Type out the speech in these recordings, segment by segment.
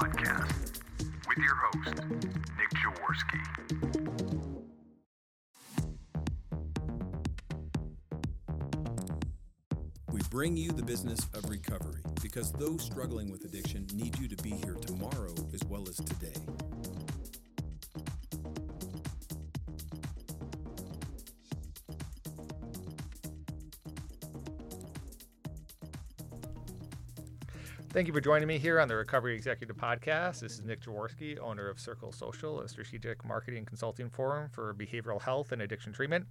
Podcast with your host, Nick Jaworski. We bring you the business of recovery because those struggling with addiction need you to be here tomorrow as well as today. Thank you for joining me here on the Recovery Executive Podcast. This is Nick Jaworski, owner of Circle Social, a strategic marketing consulting forum for behavioral health and addiction treatment.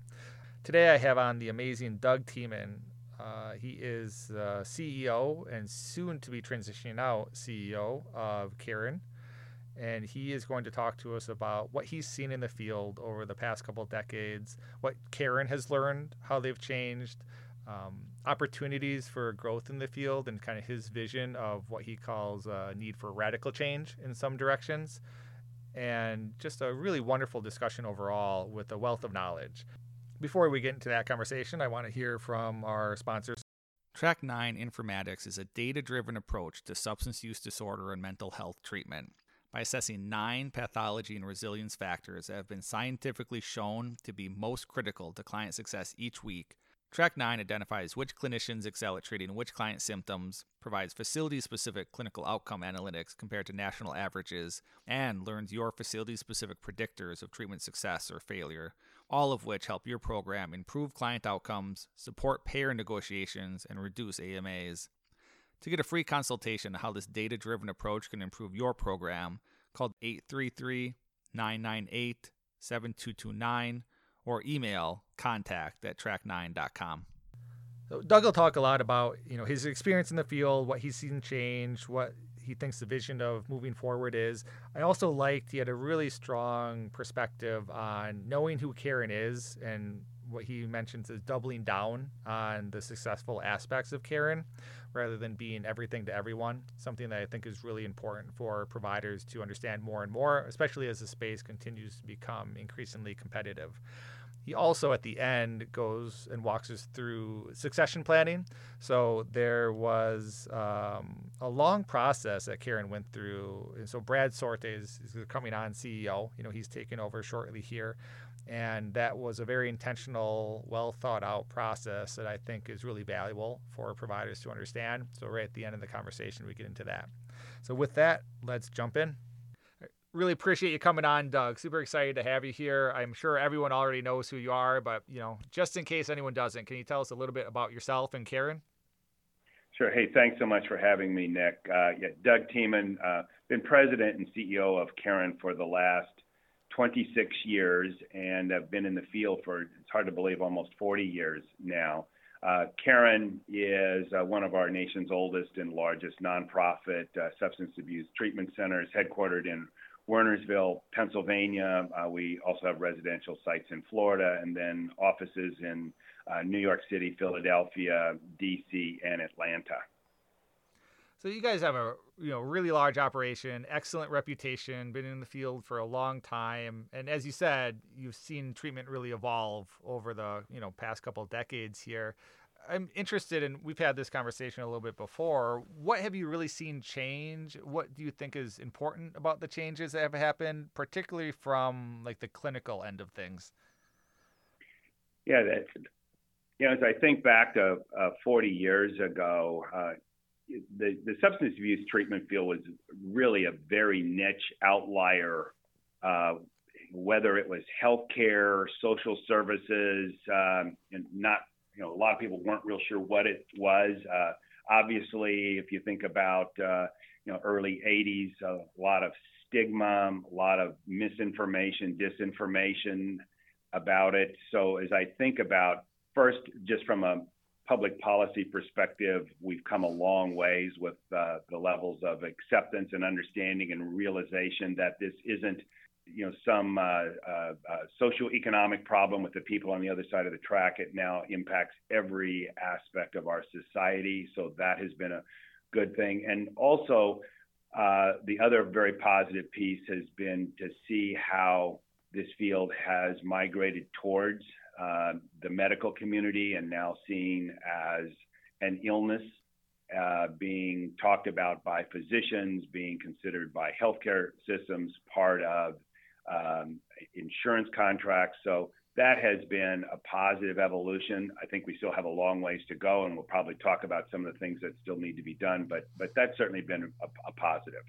Today I have on the amazing Doug Tieman. Uh, he is the CEO and soon to be transitioning out CEO of Caron. And he is going to talk to us about what he's seen in the field over the past couple of decades, what Caron has learned, how they've changed, um, opportunities for growth in the field and kind of his vision of what he calls a need for radical change in some directions. And just a really wonderful discussion overall with a wealth of knowledge. Before we get into that conversation, I want to hear from our sponsors. Track 9 Informatics is a data driven approach to substance use disorder and mental health treatment. By assessing nine pathology and resilience factors that have been scientifically shown to be most critical to client success each week, Track 9 identifies which clinicians excel at treating which client symptoms, provides facility specific clinical outcome analytics compared to national averages, and learns your facility specific predictors of treatment success or failure, all of which help your program improve client outcomes, support payer negotiations, and reduce AMAs. To get a free consultation on how this data driven approach can improve your program, call 833 998 7229 or email contact at track9.com. So Doug will talk a lot about you know his experience in the field, what he's seen change, what he thinks the vision of moving forward is. I also liked he had a really strong perspective on knowing who Caron is and what he mentions is doubling down on the successful aspects of Caron rather than being everything to everyone. Something that I think is really important for providers to understand more and more, especially as the space continues to become increasingly competitive. He also, at the end, goes and walks us through succession planning. So there was um, a long process that Caron went through. And so Brad Sorte is, is coming on CEO. You know, he's taking over shortly here. And that was a very intentional, well thought out process that I think is really valuable for providers to understand. So, right at the end of the conversation, we get into that. So, with that, let's jump in. Really appreciate you coming on, Doug. Super excited to have you here. I'm sure everyone already knows who you are, but you know, just in case anyone doesn't, can you tell us a little bit about yourself and Caron? Sure. Hey, thanks so much for having me, Nick. Uh, yeah, Doug Tieman, uh, been president and CEO of Caron for the last 26 years and I've been in the field for, it's hard to believe, almost 40 years now. Uh, Caron is uh, one of our nation's oldest and largest nonprofit uh, substance abuse treatment centers, headquartered in Wernersville, Pennsylvania. Uh, we also have residential sites in Florida and then offices in uh, New York City, Philadelphia, DC, and Atlanta. So you guys have a you know really large operation, excellent reputation, been in the field for a long time, and as you said, you've seen treatment really evolve over the you know past couple decades here. I'm interested in we've had this conversation a little bit before. What have you really seen change? What do you think is important about the changes that have happened, particularly from like the clinical end of things? Yeah, that you know, as I think back to uh, 40 years ago, uh, the, the substance abuse treatment field was really a very niche outlier, uh, whether it was healthcare, social services, um, and not, you know, a lot of people weren't real sure what it was. Uh, obviously, if you think about, uh, you know, early 80s, a lot of stigma, a lot of misinformation, disinformation about it. So as I think about first, just from a public policy perspective, we've come a long ways with uh, the levels of acceptance and understanding and realization that this isn't, you know, some uh, uh, socioeconomic problem with the people on the other side of the track. It now impacts every aspect of our society. So that has been a good thing. And also, uh, the other very positive piece has been to see how this field has migrated towards uh, the medical community and now seen as an illness uh, being talked about by physicians, being considered by healthcare systems, part of um, insurance contracts. So that has been a positive evolution. I think we still have a long ways to go, and we'll probably talk about some of the things that still need to be done. But but that's certainly been a, a positive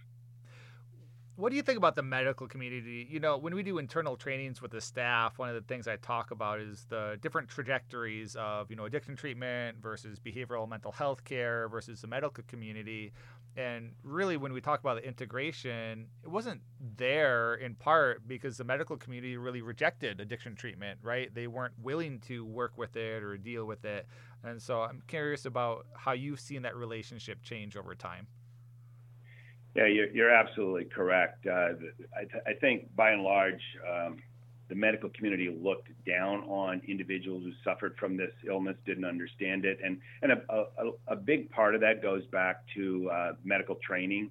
what do you think about the medical community? You know, when we do internal trainings with the staff, one of the things I talk about is the different trajectories of, you know, addiction treatment versus behavioral mental health care versus the medical community. And really, when we talk about the integration, it wasn't there in part because the medical community really rejected addiction treatment, right? They weren't willing to work with it or deal with it. And so I'm curious about how you've seen that relationship change over time. Yeah, you're, you're absolutely correct. Uh, I, th- I, think by and large, um, the medical community looked down on individuals who suffered from this illness, didn't understand it, and and a, a, a big part of that goes back to uh, medical training.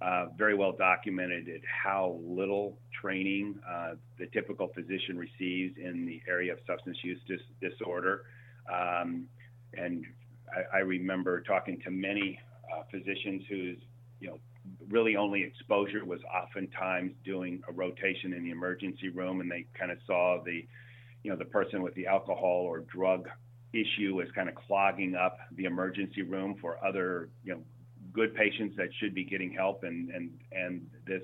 Uh, very well documented at how little training uh, the typical physician receives in the area of substance use dis- disorder. Um, and I, I, remember talking to many uh, physicians whose you know really only exposure was oftentimes doing a rotation in the emergency room, and they kind of saw the, you know, the person with the alcohol or drug issue as kind of clogging up the emergency room for other, you know, good patients that should be getting help, and and and this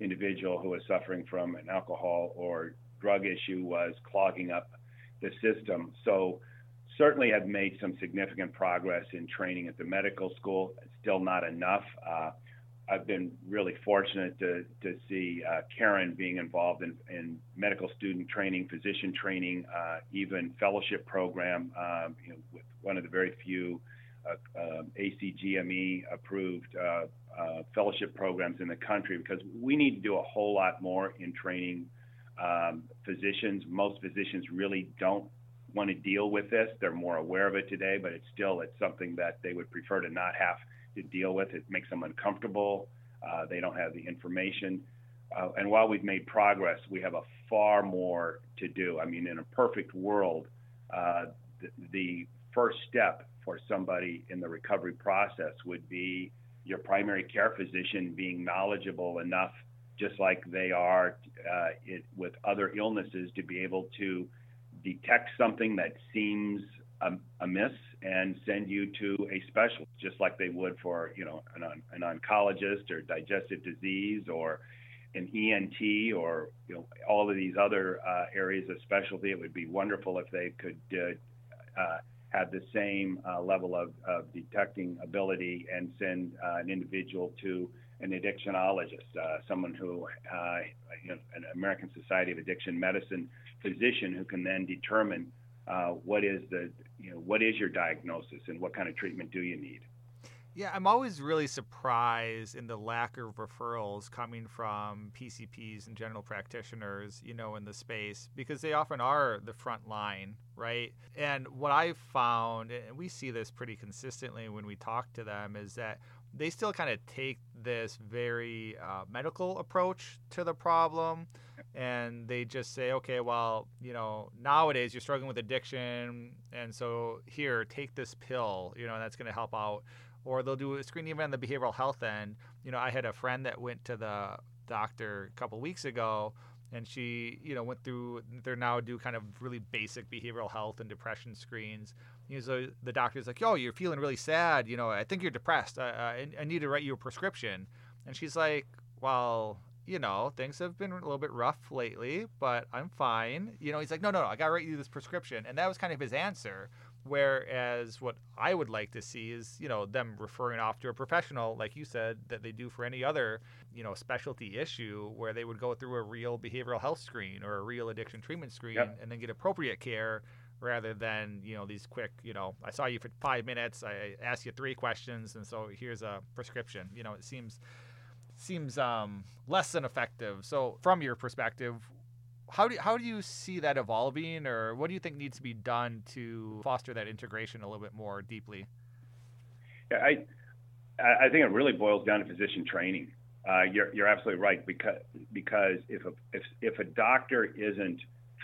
individual who was suffering from an alcohol or drug issue was clogging up the system. So certainly have made some significant progress in training at the medical school. Still not enough. Uh, I've been really fortunate to, to see uh, Caron being involved in, in medical student training, physician training, uh, even fellowship program, um, you know, with one of the very few uh, um, ACGME approved uh, uh, fellowship programs in the country because we need to do a whole lot more in training um, physicians. Most physicians really don't want to deal with this. They're more aware of it today, but it's still it's something that they would prefer to not have to deal with. It makes them uncomfortable. Uh, they don't have the information. Uh, and while we've made progress, we have a far more to do. I mean, in a perfect world, uh, the, the first step for somebody in the recovery process would be your primary care physician being knowledgeable enough, just like they are uh, it, with other illnesses, to be able to detect something that seems um, amiss and send you to a specialist, just like they would for you know an, an oncologist or digestive disease or an ENT or you know all of these other uh, areas of specialty. It would be wonderful if they could uh, uh, have the same uh, level of, of, detecting ability and send uh, an individual to an addictionologist, uh, someone who, you know, an American Society of Addiction Medicine physician who can then determine what is the you know what is your diagnosis and what kind of treatment do you need? Yeah i'm always really surprised in the lack of referrals coming from pcps and general practitioners you know in the space because they often are the front line right? And what i've found and we see this pretty consistently when we talk to them is that they still kind of take this very uh, medical approach to the problem and they just say okay well you know nowadays you're struggling with addiction and so here take this pill you know that's going to help out. Or they'll do a screening even on the behavioral health end. You know i had a friend that went to the doctor a couple weeks ago and she you know went through they're now do kind of really basic behavioral health and depression screens. You know, so the doctor's like oh you're feeling really sad you know i think you're depressed I, I, I need to write you a prescription. And she's like well you know things have been a little bit rough lately but i'm fine you know he's like no no no i gotta write you this prescription and that was kind of his answer Whereas what I would like to see is, you know, them referring off to a professional, like you said, that they do for any other, you know, specialty issue where they would go through a real behavioral health screen or a real addiction treatment screen yep. and then get appropriate care rather than, you know, these quick, you know, I saw you for five minutes, I asked you three questions, and so here's a prescription. You know, it seems seems um, less than effective. So, from your perspective, how do how do you see that evolving, or what do you think needs to be done to foster that integration a little bit more deeply? Yeah, I I think it really boils down to physician training. Uh, you're you're absolutely right because because if a if if a doctor isn't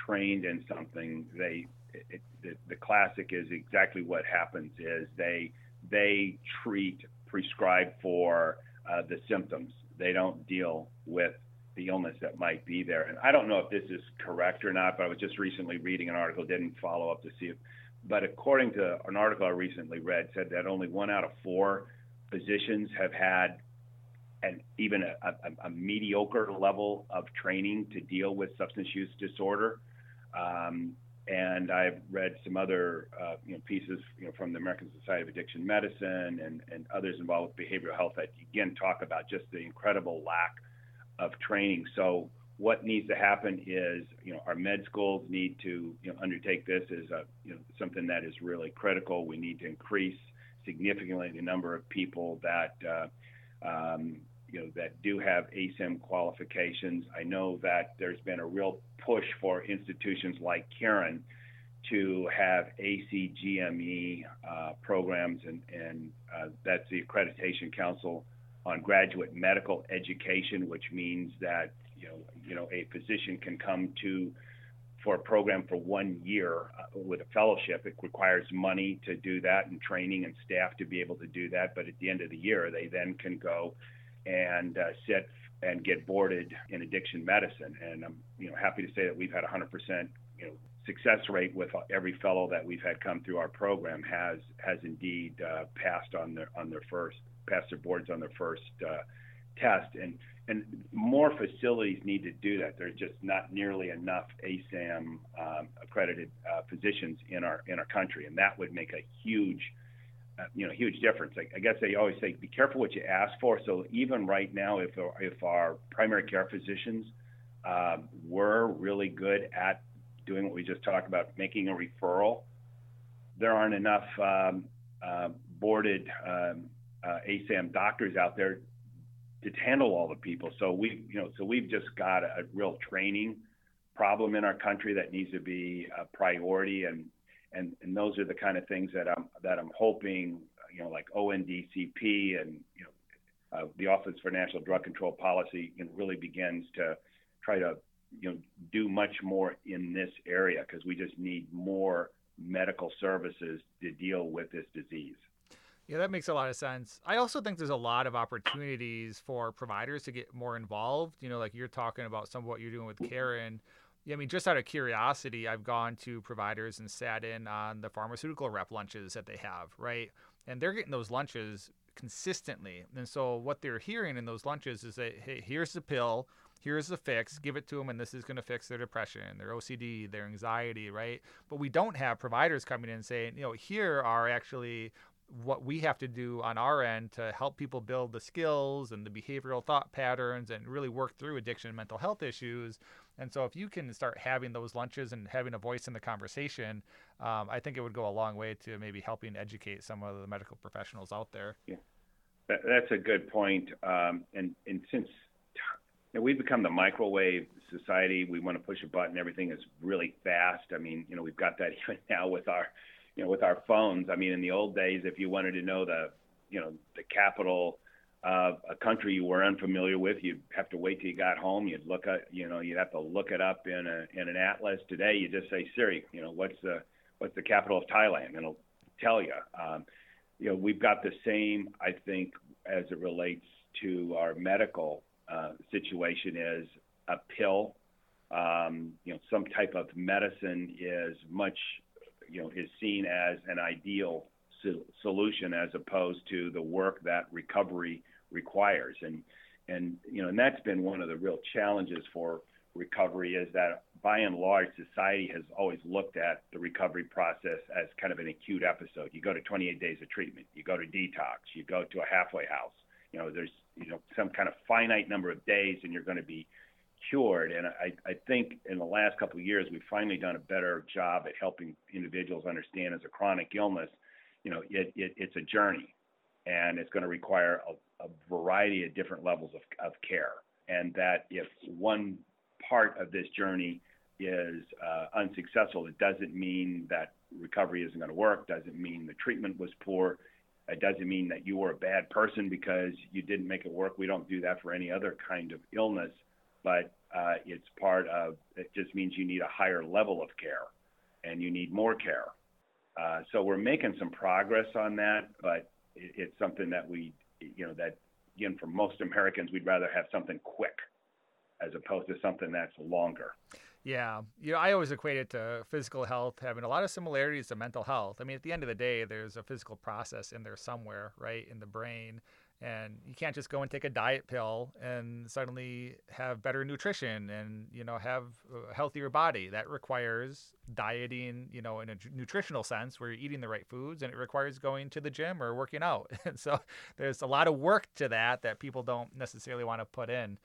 trained in something, they it, the, the classic is exactly what happens is they they treat, prescribe for uh, the symptoms. They don't deal with the illness that might be there. And I don't know if this is correct or not, but I was just recently reading an article, didn't follow up to see if, but according to an article I recently read, said that only one out of four physicians have had and even a, a, a, mediocre level of training to deal with substance use disorder. Um, and I've read some other uh, you know, pieces you know, from the American Society of Addiction Medicine and, and others involved with behavioral health that again talk about just the incredible lack of training. So what needs to happen is you know our med schools need to you know undertake this as a you know something that is really critical. We need to increase significantly the number of people that uh, um, you know that do have ASAM qualifications. I know that there's been a real push for institutions like Caron to have ACGME uh, programs, and, and uh, that's the Accreditation Council on Graduate Medical Education, which means that you know you know a physician can come to for a program for one year uh, with a fellowship. It requires money to do that and training and staff to be able to do that. But at the end of the year, they then can go and uh, sit and get boarded in addiction medicine. And I'm you know happy to say that we've had 100% you know success rate with every fellow that we've had come through our program has has indeed uh, passed on their on their first passed their boards on their first uh, test and and more facilities need to do that. There's just not nearly enough ASAM um, accredited uh, physicians in our in our country, and that would make a huge you know, huge difference. I, I, guess they always say, be careful what you ask for. So even right now, if if our primary care physicians um, were really good at doing what we just talked about, making a referral, there aren't enough um, uh, boarded um, uh, ASAM doctors out there to handle all the people. So we, you know, so we've just got a, a real training problem in our country that needs to be a priority and and and those are the kind of things that I'm that I'm hoping you know like ONDCP and you know uh, the Office for National Drug Control Policy you know, really begins to try to you know do much more in this area because we just need more medical services to deal with this disease. Yeah, that makes a lot of sense. I also think there's a lot of opportunities for providers to get more involved. You know, like you're talking about some of what you're doing with Caron. Yeah, I mean, just out of curiosity, I've gone to providers and sat in on the pharmaceutical rep lunches that they have, right? And they're getting those lunches consistently. And so what they're hearing in those lunches is that, hey, here's the pill, here's the fix, give it to them, and this is going to fix their depression, their OCD, their anxiety, right? But we don't have providers coming in saying, you know, here are actually what we have to do on our end to help people build the skills and the behavioral thought patterns and really work through addiction and mental health issues. And so, if you can start having those lunches and having a voice in the conversation, um, I think it would go a long way to maybe helping educate some of the medical professionals out there. Yeah, that, that's a good point. Um, and and since you know, we've become the microwave society, we want to push a button. Everything is really fast. I mean, you know, we've got that even now with our you know, with our phones. I mean, in the old days, if you wanted to know the, you know, the capital of a country you were unfamiliar with, you'd have to wait till you got home. You'd look at, you know, you'd have to look it up in a in an atlas. Today, you just say Siri, you know, what's the what's the capital of Thailand, and it'll tell you. Um, you know, we've got the same, I think, as it relates to our medical uh, situation is a pill. Um, you know, some type of medicine is much you know, is seen as an ideal so- solution as opposed to the work that recovery requires. And and you know, and that's been one of the real challenges for recovery is that by and large society has always looked at the recovery process as kind of an acute episode. You go to 28 days of treatment, you go to detox, you go to a halfway house. You know, there's you know some kind of finite number of days and you're going to be cured. And I, I think in the last couple of years, we've finally done a better job at helping individuals understand as a chronic illness, you know, it, it, it's a journey and it's going to require a, a variety of different levels of, of care. And that if one part of this journey is uh, unsuccessful, it doesn't mean that recovery isn't going to work, doesn't mean the treatment was poor. It doesn't mean that you were a bad person because you didn't make it work. We don't do that for any other kind of illness but uh, it's part of it just means you need a higher level of care and you need more care Uh, so we're making some progress on that, but it, it's something that we, you know, that again, for most Americans, we'd rather have something quick as opposed to something that's longer. Yeah, you know, I always equate it to physical health having a lot of similarities to mental health. I mean, at the end of the day, there's a physical process in there somewhere, right, in the brain, and you can't just go and take a diet pill and suddenly have better nutrition and you know have a healthier body. That requires dieting, you know, in a nutritional sense, where you're eating the right foods, and it requires going to the gym or working out. And so there's a lot of work to that that people don't necessarily want to put in.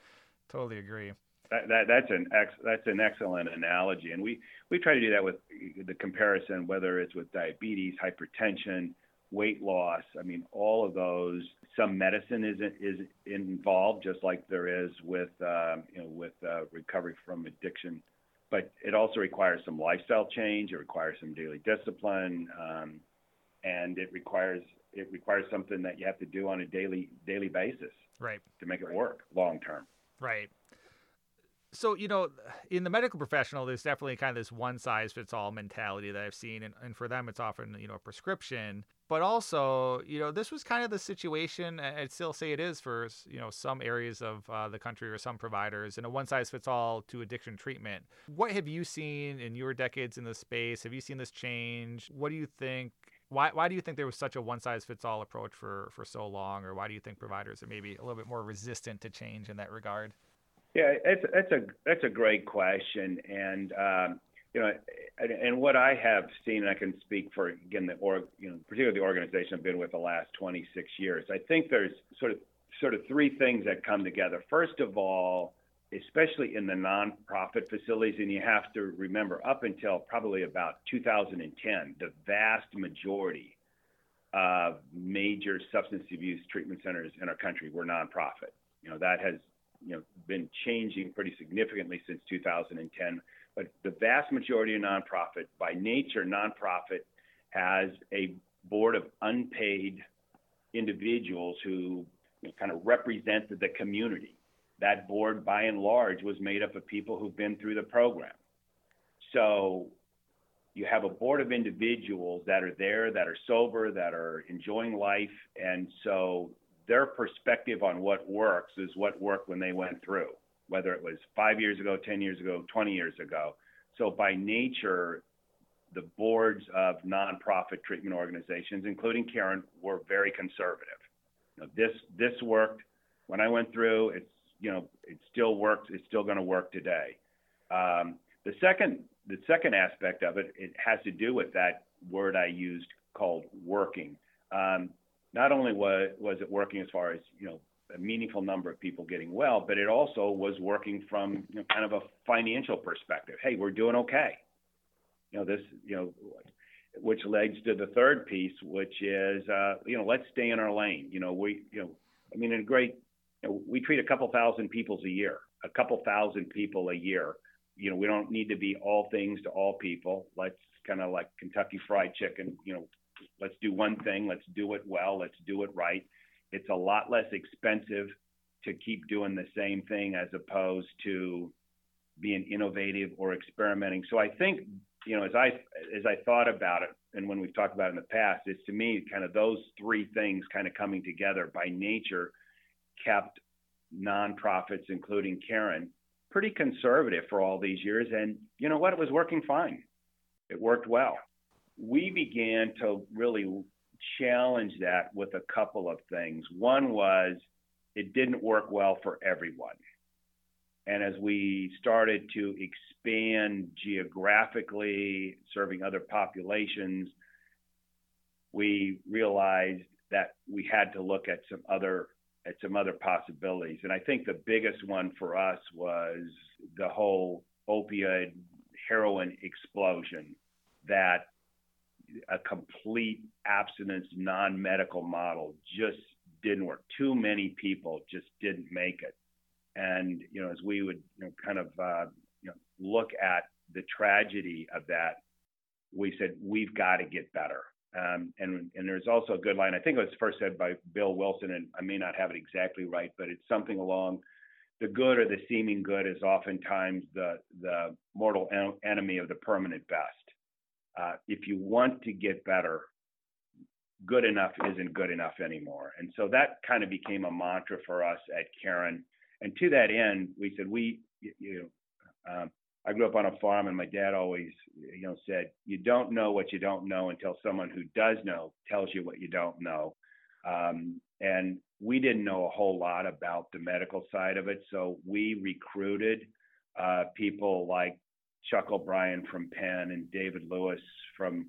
Totally agree. That, that, that's an ex, that's an excellent analogy, and we we try to do that with uh, the comparison, whether it's with diabetes, hypertension, weight loss. I mean, all of those. Some medicine is is involved, just like there is with um, you know with uh, recovery from addiction. But it also requires some lifestyle change. It requires some daily discipline, um, and it requires it requires something that you have to do on a daily daily basis, right, to make it work long term. Right so you know in the medical professional there's definitely kind of this one size fits all mentality that i've seen and, and for them it's often you know a prescription but also you know this was kind of the situation i'd still say it is for you know some areas of uh, the country or some providers in a one size fits all to addiction treatment. What have you seen in your decades in the space? Have you seen this change? What do you think why, why do you think there was such a one size fits all approach for, for so long, or why do you think providers are maybe a little bit more resistant to change in that regard? Yeah, it's that's a that's a great question, and um, you know, and, what I have seen, and I can speak for again the or you know particularly the organization I've been with the last 26 years. I think there's sort of sort of three things that come together. First of all, especially in the nonprofit facilities, and you have to remember up until probably about 2010, the vast majority of major substance abuse treatment centers in our country were nonprofit. You know that has you know been changing pretty significantly since 2010. But the vast majority of nonprofit, by nature, nonprofit has a board of unpaid individuals who you know, kind of represent the community. That board, by and large, was made up of people who've been through the program. So you have a board of individuals that are there, that are sober, that are enjoying life, and so their perspective on what works is what worked when they went through, whether it was five years ago, 10 years ago, 20 years ago. So by nature, the boards of nonprofit treatment organizations, including Caron, were very conservative. Know, this this worked when I went through. It's you know it still works. It's still going to work today. Um, the second the second aspect of it it has to do with that word I used called working. Um, not only was, was it working as far as, you know, a meaningful number of people getting well, but it also was working from you know, kind of a financial perspective. Hey, we're doing okay. You know, this, you know, which leads to the third piece, which is, uh, you know, let's stay in our lane. You know, we, you know, I mean, in a great, you know, we treat a couple thousand people a year, a couple thousand people a year. You know, we don't need to be all things to all people. Let's kind of like Kentucky Fried Chicken. You know, let's do one thing, let's do it well, let's do it right. It's a lot less expensive to keep doing the same thing as opposed to being innovative or experimenting. So I think, you know, as I as I thought about it and when we've talked about it in the past, it's to me kind of those three things kind of coming together by nature kept nonprofits, including Caron, pretty conservative for all these years. And you know what? It was working fine. It worked well we began to really challenge that with a couple of things. One was it didn't work well for everyone. And as we started to expand geographically, serving other populations, we realized that we had to look at some other at some other possibilities. And I think the biggest one for us was the whole opioid heroin explosion that a complete abstinence non-medical model just didn't work. Too many people just didn't make it. And you know, as we would you know, kind of uh, you know, look at the tragedy of that, we said we've got to get better. Um, and and there's also a good line. I think it was first said by Bill Wilson, and I may not have it exactly right, but it's something along the good or the seeming good is oftentimes the the mortal enemy of the permanent best. Uh, if you want to get better, good enough isn't good enough anymore. And so that kind of became a mantra for us at Caron. And to that end, we said we, you know, um, I grew up on a farm, and my dad always, you know, said, "You don't know what you don't know until someone who does know tells you what you don't know." Um, and we didn't know a whole lot about the medical side of it, so we recruited uh, people like Chuck O'Brien from Penn and David Lewis from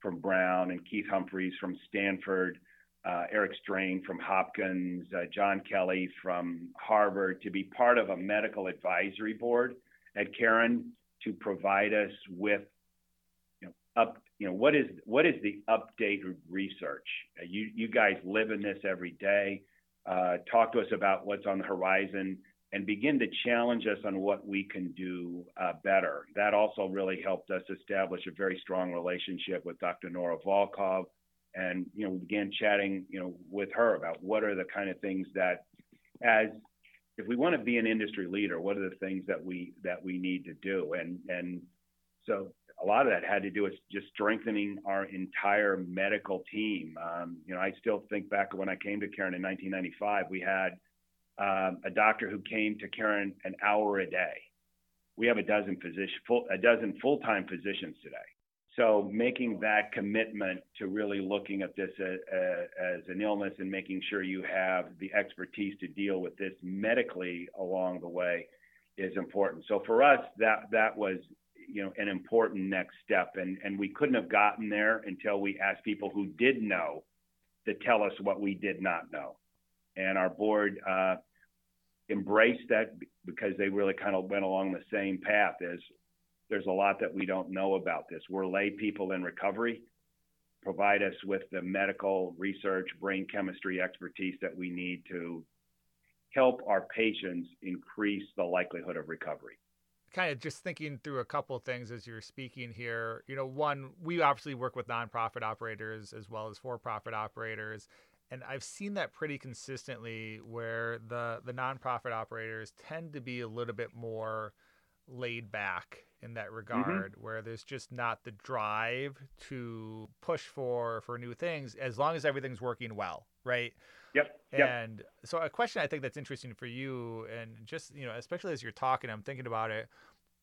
from Brown and Keith Humphreys from Stanford, uh, Eric Strain from Hopkins, uh, John Kelly from Harvard to be part of a medical advisory board at Caron to provide us with you know, up you know what is what is the updated research? Uh, you you guys live in this every day. Uh, talk to us about what's on the horizon and begin to challenge us on what we can do uh, better that also really helped us establish a very strong relationship with dr nora volkow and you know we began chatting you know with her about what are the kind of things that as if we want to be an industry leader, what are the things that we that we need to do? And and so a lot of that had to do with just strengthening our entire medical team. Um, you know, I still think back when I came to Caron in 1995, we had um, a doctor who came to Caron an hour a day. We have a dozen physician, full, a dozen full-time physicians today. So making that commitment to really looking at this as, as, an illness and making sure you have the expertise to deal with this medically along the way is important. So for us, that that was you know an important next step, and and we couldn't have gotten there until we asked people who did know to tell us what we did not know, and our board. Uh, embraced that because they really kind of went along the same path as there's a lot that we don't know about this. We're lay people in recovery. Provide us with the medical research, brain chemistry expertise that we need to help our patients increase the likelihood of recovery. Kind of just thinking through a couple things as you're speaking here. You know, one, we obviously work with nonprofit operators as well as for-profit operators, and I've seen that pretty consistently where the the nonprofit operators tend to be a little bit more laid back in that mm-hmm. regard mm-hmm. where there's just not the drive to push for for new things as long as everything's working well right yep, yep. and so a question i think that's interesting for you and just you know especially as you're talking i'm thinking about it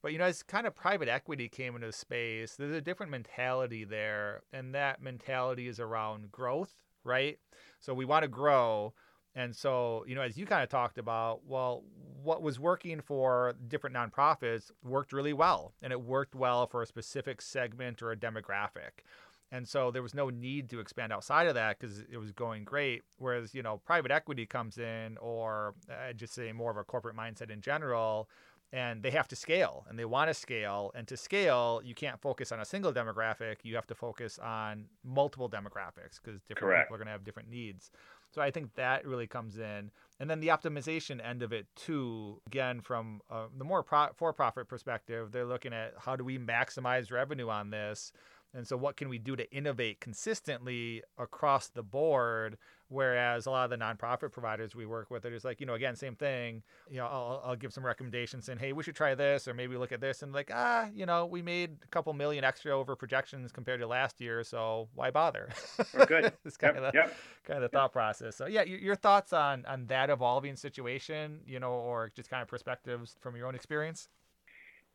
but you know as kind of private equity came into the space there's a different mentality there and that mentality is around growth right so we want to grow and so, you know, as you kind of talked about, well, what was working for different nonprofits worked really well, and it worked well for a specific segment or a demographic. And so there was no need to expand outside of that because it was going great. Whereas, you know, private equity comes in, or I just say more of a corporate mindset in general, and they have to scale and they want to scale. And to scale, you can't focus on a single demographic. You have to focus on multiple demographics because different Correct. people are going to have different needs. So I think that really comes in. And then the optimization end of it, too, again, from uh, the more pro- for profit perspective, they're looking at how do we maximize revenue on this and so, what can we do to innovate consistently across the board? Whereas a lot of the nonprofit providers we work with are just like, you know, again, same thing. You know, I'll, I'll give some recommendations saying, hey, we should try this, or maybe look at this, and like, ah, you know, we made a couple million extra over projections compared to last year, so why bother? Oh, good. it's kind yep, of the yep. kind of the thought process. So yeah, your, your thoughts on on that evolving situation, you know, or just kind of perspectives from your own experience.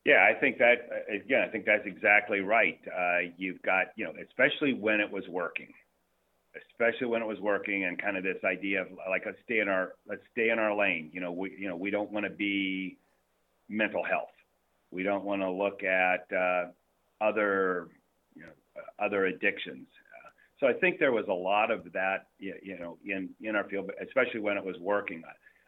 Yeah, I think that again, I think that's exactly right. Uh, you've got, you know, especially when it was working, especially when it was working, and kind of this idea of like let's stay in our let's stay in our lane. You know, we you know we don't want to be mental health. We don't want to look at uh, other you know other addictions. Uh, so I think there was a lot of that, you know, in in our field, especially when it was working.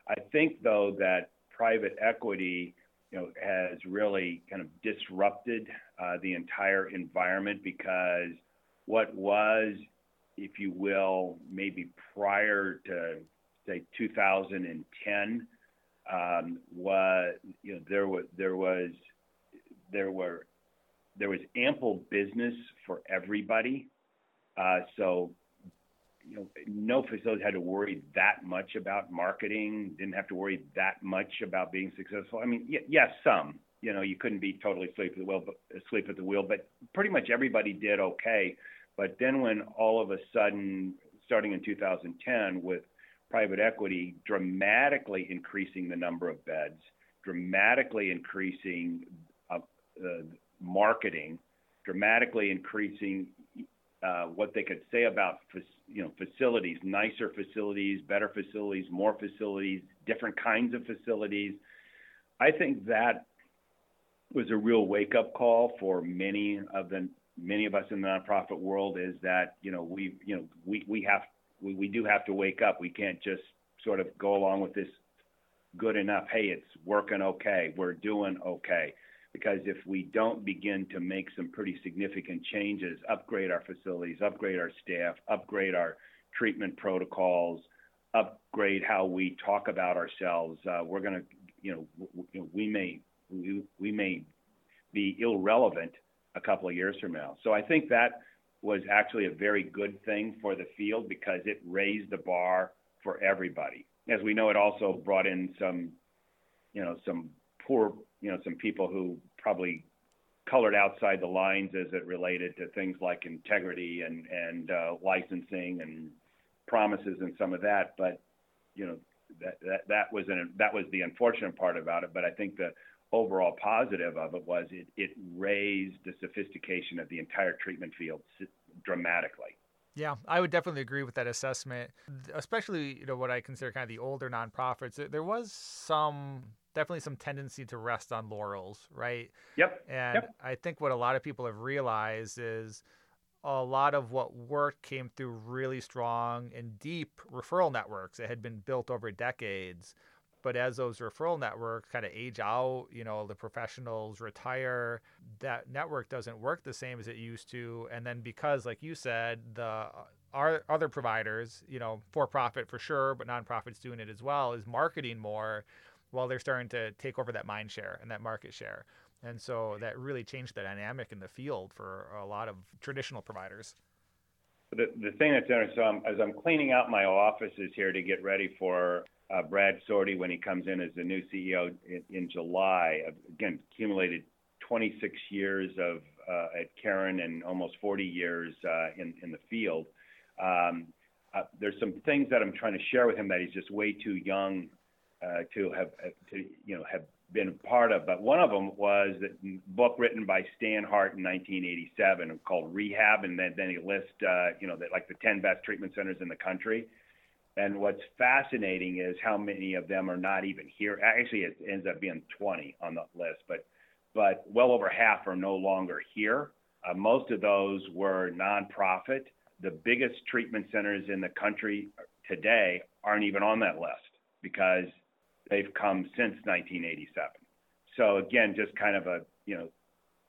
I think though that private equity you know, has really kind of disrupted uh, the entire environment because what was, if you will, maybe prior to say 2010, um, was you know there was there was there were there was ample business for everybody. Uh, so you know, no facility had to worry that much about marketing, didn't have to worry that much about being successful. I mean, y- yes, some, you know, you couldn't be totally asleep at the wheel, but asleep at the wheel, but pretty much everybody did okay. But then when all of a sudden, starting in 2010, with private equity dramatically increasing the number of beds, dramatically increasing uh, uh, marketing, dramatically increasing uh, what they could say about you know facilities, nicer facilities, better facilities, more facilities, different kinds of facilities. I think that was a real wake up call for many of the many of us in the nonprofit world. Is that you know we you know we we have we, we do have to wake up. We can't just sort of go along with this good enough. Hey, it's working okay. We're doing okay because if we don't begin to make some pretty significant changes, upgrade our facilities, upgrade our staff, upgrade our treatment protocols, upgrade how we talk about ourselves, uh, we're going to, you know, we may we, we may be irrelevant a couple of years from now. So I think that was actually a very good thing for the field because it raised the bar for everybody. As we know, it also brought in some, you know, some poor you know some people who probably colored outside the lines as it related to things like integrity and and uh, licensing and promises and some of that. But you know that that that was an that was the unfortunate part about it. But I think the overall positive of it was it it raised the sophistication of the entire treatment field dramatically. Yeah, I would definitely agree with that assessment, especially you know what I consider kind of the older nonprofits. There was some definitely some tendency to rest on laurels, right? Yep. And yep. I think what a lot of people have realized is a lot of what worked came through really strong and deep referral networks that had been built over decades. But as those referral networks kind of age out, you know, the professionals retire, that network doesn't work the same as it used to. And then because, like you said, the uh, our other providers, you know, for profit for sure, but nonprofits doing it as well, is marketing more while they're starting to take over that mind share and that market share. And so that really changed the dynamic in the field for a lot of traditional providers. The, the thing that's interesting, so I'm, as I'm cleaning out my offices here to get ready for uh, Brad Sorte when he comes in as the new CEO in, in July, again, accumulated 26 years of uh, at Caron and almost 40 years uh, in, in the field. Um, uh, there's some things that I'm trying to share with him that he's just way too young uh, to have uh, to you know have been a part of. But one of them was a book written by Stan Hart in 1987 called Rehab, and then then he lists you know the, like the 10 best treatment centers in the country. And what's fascinating is how many of them are not even here. Actually, it ends up being 20 on the list, but but well over half are no longer here. Uh, most of those were nonprofit. The biggest treatment centers in the country today aren't even on that list because they've come since 1987. So again, just kind of a, you know,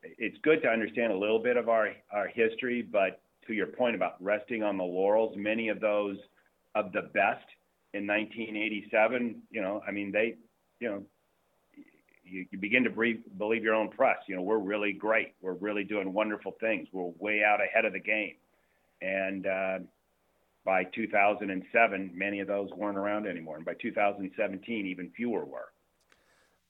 it's good to understand a little bit of our, our history, but to your point about resting on the laurels, many of those of the best in 1987, you know, I mean, they, you know, you, you begin to breathe, believe your own press. You know, we're really great. We're really doing wonderful things. We're way out ahead of the game. And, uh, by 2007, many of those weren't around anymore. And by 2017, even fewer were.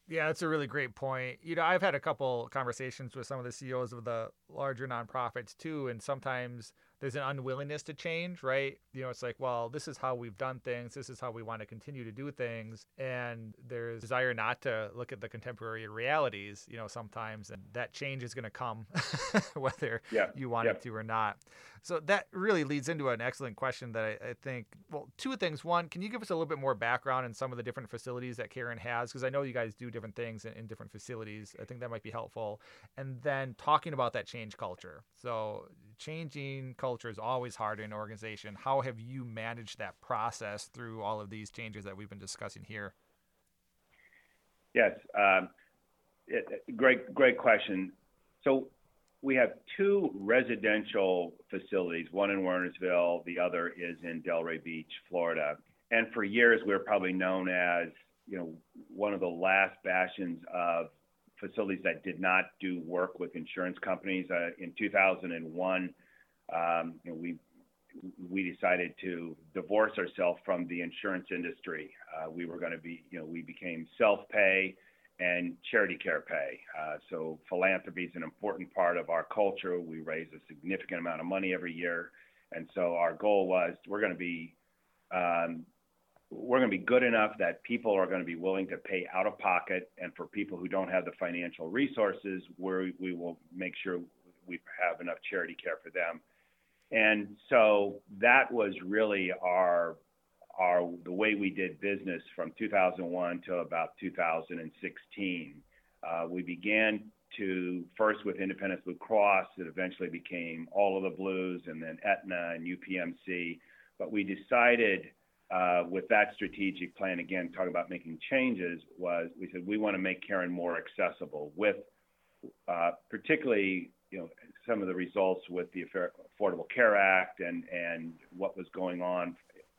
Yeah, that's a really great point. You know, I've had a couple conversations with some of the CEOs of the larger nonprofits too, and sometimes there's an unwillingness to change, right? You know, it's like, well, this is how we've done things. This is how we want to continue to do things. And there's desire not to look at the contemporary realities, you know, sometimes. And that change is going to come whether yeah. you want yeah. it to or not. So that really leads into an excellent question that I, I, think, well, two things. One, can you give us a little bit more background in some of the different facilities that Caron has? Because I know you guys do different things in, in different facilities. I think that might be helpful. And then talking about that change culture. So changing culture is always hard in an organization. How have you managed that process through all of these changes that we've been discussing here? Yes, um, it, great, great question. So we have two residential facilities, one in Wernersville, the other is in Delray Beach, Florida. And for years, we were probably known as, you know, one of the last bastions of facilities that did not do work with insurance companies. Uh, in 2001, um, you know, we we decided to divorce ourselves from the insurance industry. Uh, we were going to be, you know, we became self-pay, and charity care pay. Uh, so philanthropy is an important part of our culture. We raise a significant amount of money every year, and so our goal was we're going to be um, we're going to be good enough that people are going to be willing to pay out of pocket, and for people who don't have the financial resources, we we will make sure we have enough charity care for them. And so that was really our our the way we did business from 2001 to about 2016. Uh, we began to first with Independence Blue Cross. It eventually became all of the Blues, and then Aetna and UPMC. But we decided uh, with that strategic plan, again, talking about making changes, was we said we want to make Caron more accessible with uh, particularly you know some of the results with the Affordable Care Act and and what was going on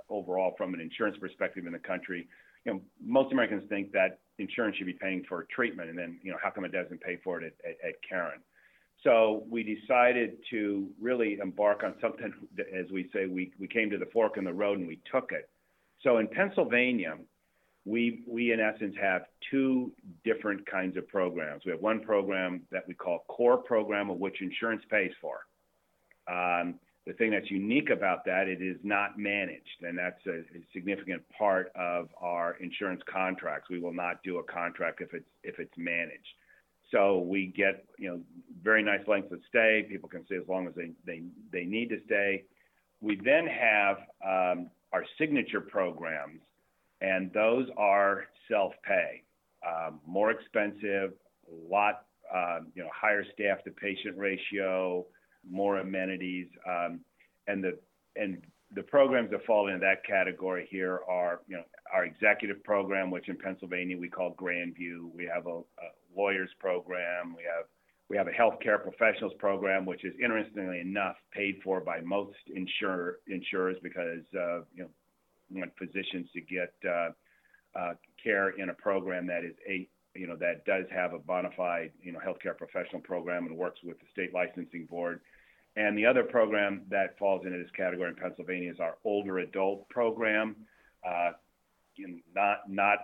overall from an insurance perspective in the country. You know, most Americans think that insurance should be paying for treatment, and then you know how come it doesn't pay for it at, at, at Caron? So we decided to really embark on something, as we say, we, we came to the fork in the road and we took it. So in Pennsylvania, we, we in essence have two different kinds of programs. We have one program that we call core program, of which insurance pays for. Um, the thing that's unique about that, it is not managed, and that's a, a, significant part of our insurance contracts. We will not do a contract if it's if it's managed. So we get you know very nice length of stay. People can stay as long as they they, they need to stay. We then have um, our signature programs, and those are self-pay, um, more expensive, a lot um, you know higher staff to patient ratio, more amenities, um, and the and the programs that fall into that category here are you know our executive program, which in Pennsylvania we call Grandview. We have a, a lawyers program. We have we have a healthcare professionals program, which is interestingly enough paid for by most insure, insurers because uh, you know want physicians to get uh, uh, care in a program that is a you know that does have a bona fide you know healthcare professional program and works with the state licensing board. And the other program that falls into this category in Pennsylvania is our older adult program, uh, not not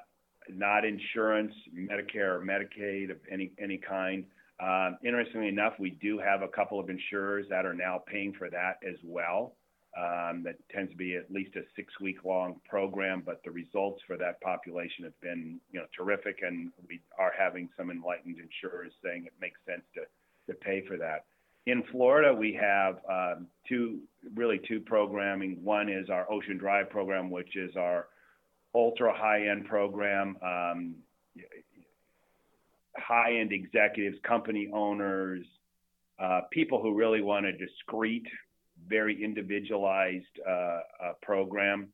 not insurance, Medicare or Medicaid of any any kind. Um, interestingly enough, we do have a couple of insurers that are now paying for that as well. Um, that tends to be at least a six-week-long program, but the results for that population have been, you know, terrific, and we are having some enlightened insurers saying it makes sense to to pay for that. In Florida, we have um, two, really two programming. One is our Ocean Drive program, which is our ultra high-end program. Um, high-end executives, company owners, uh, people who really want a discreet, very individualized uh, uh, program.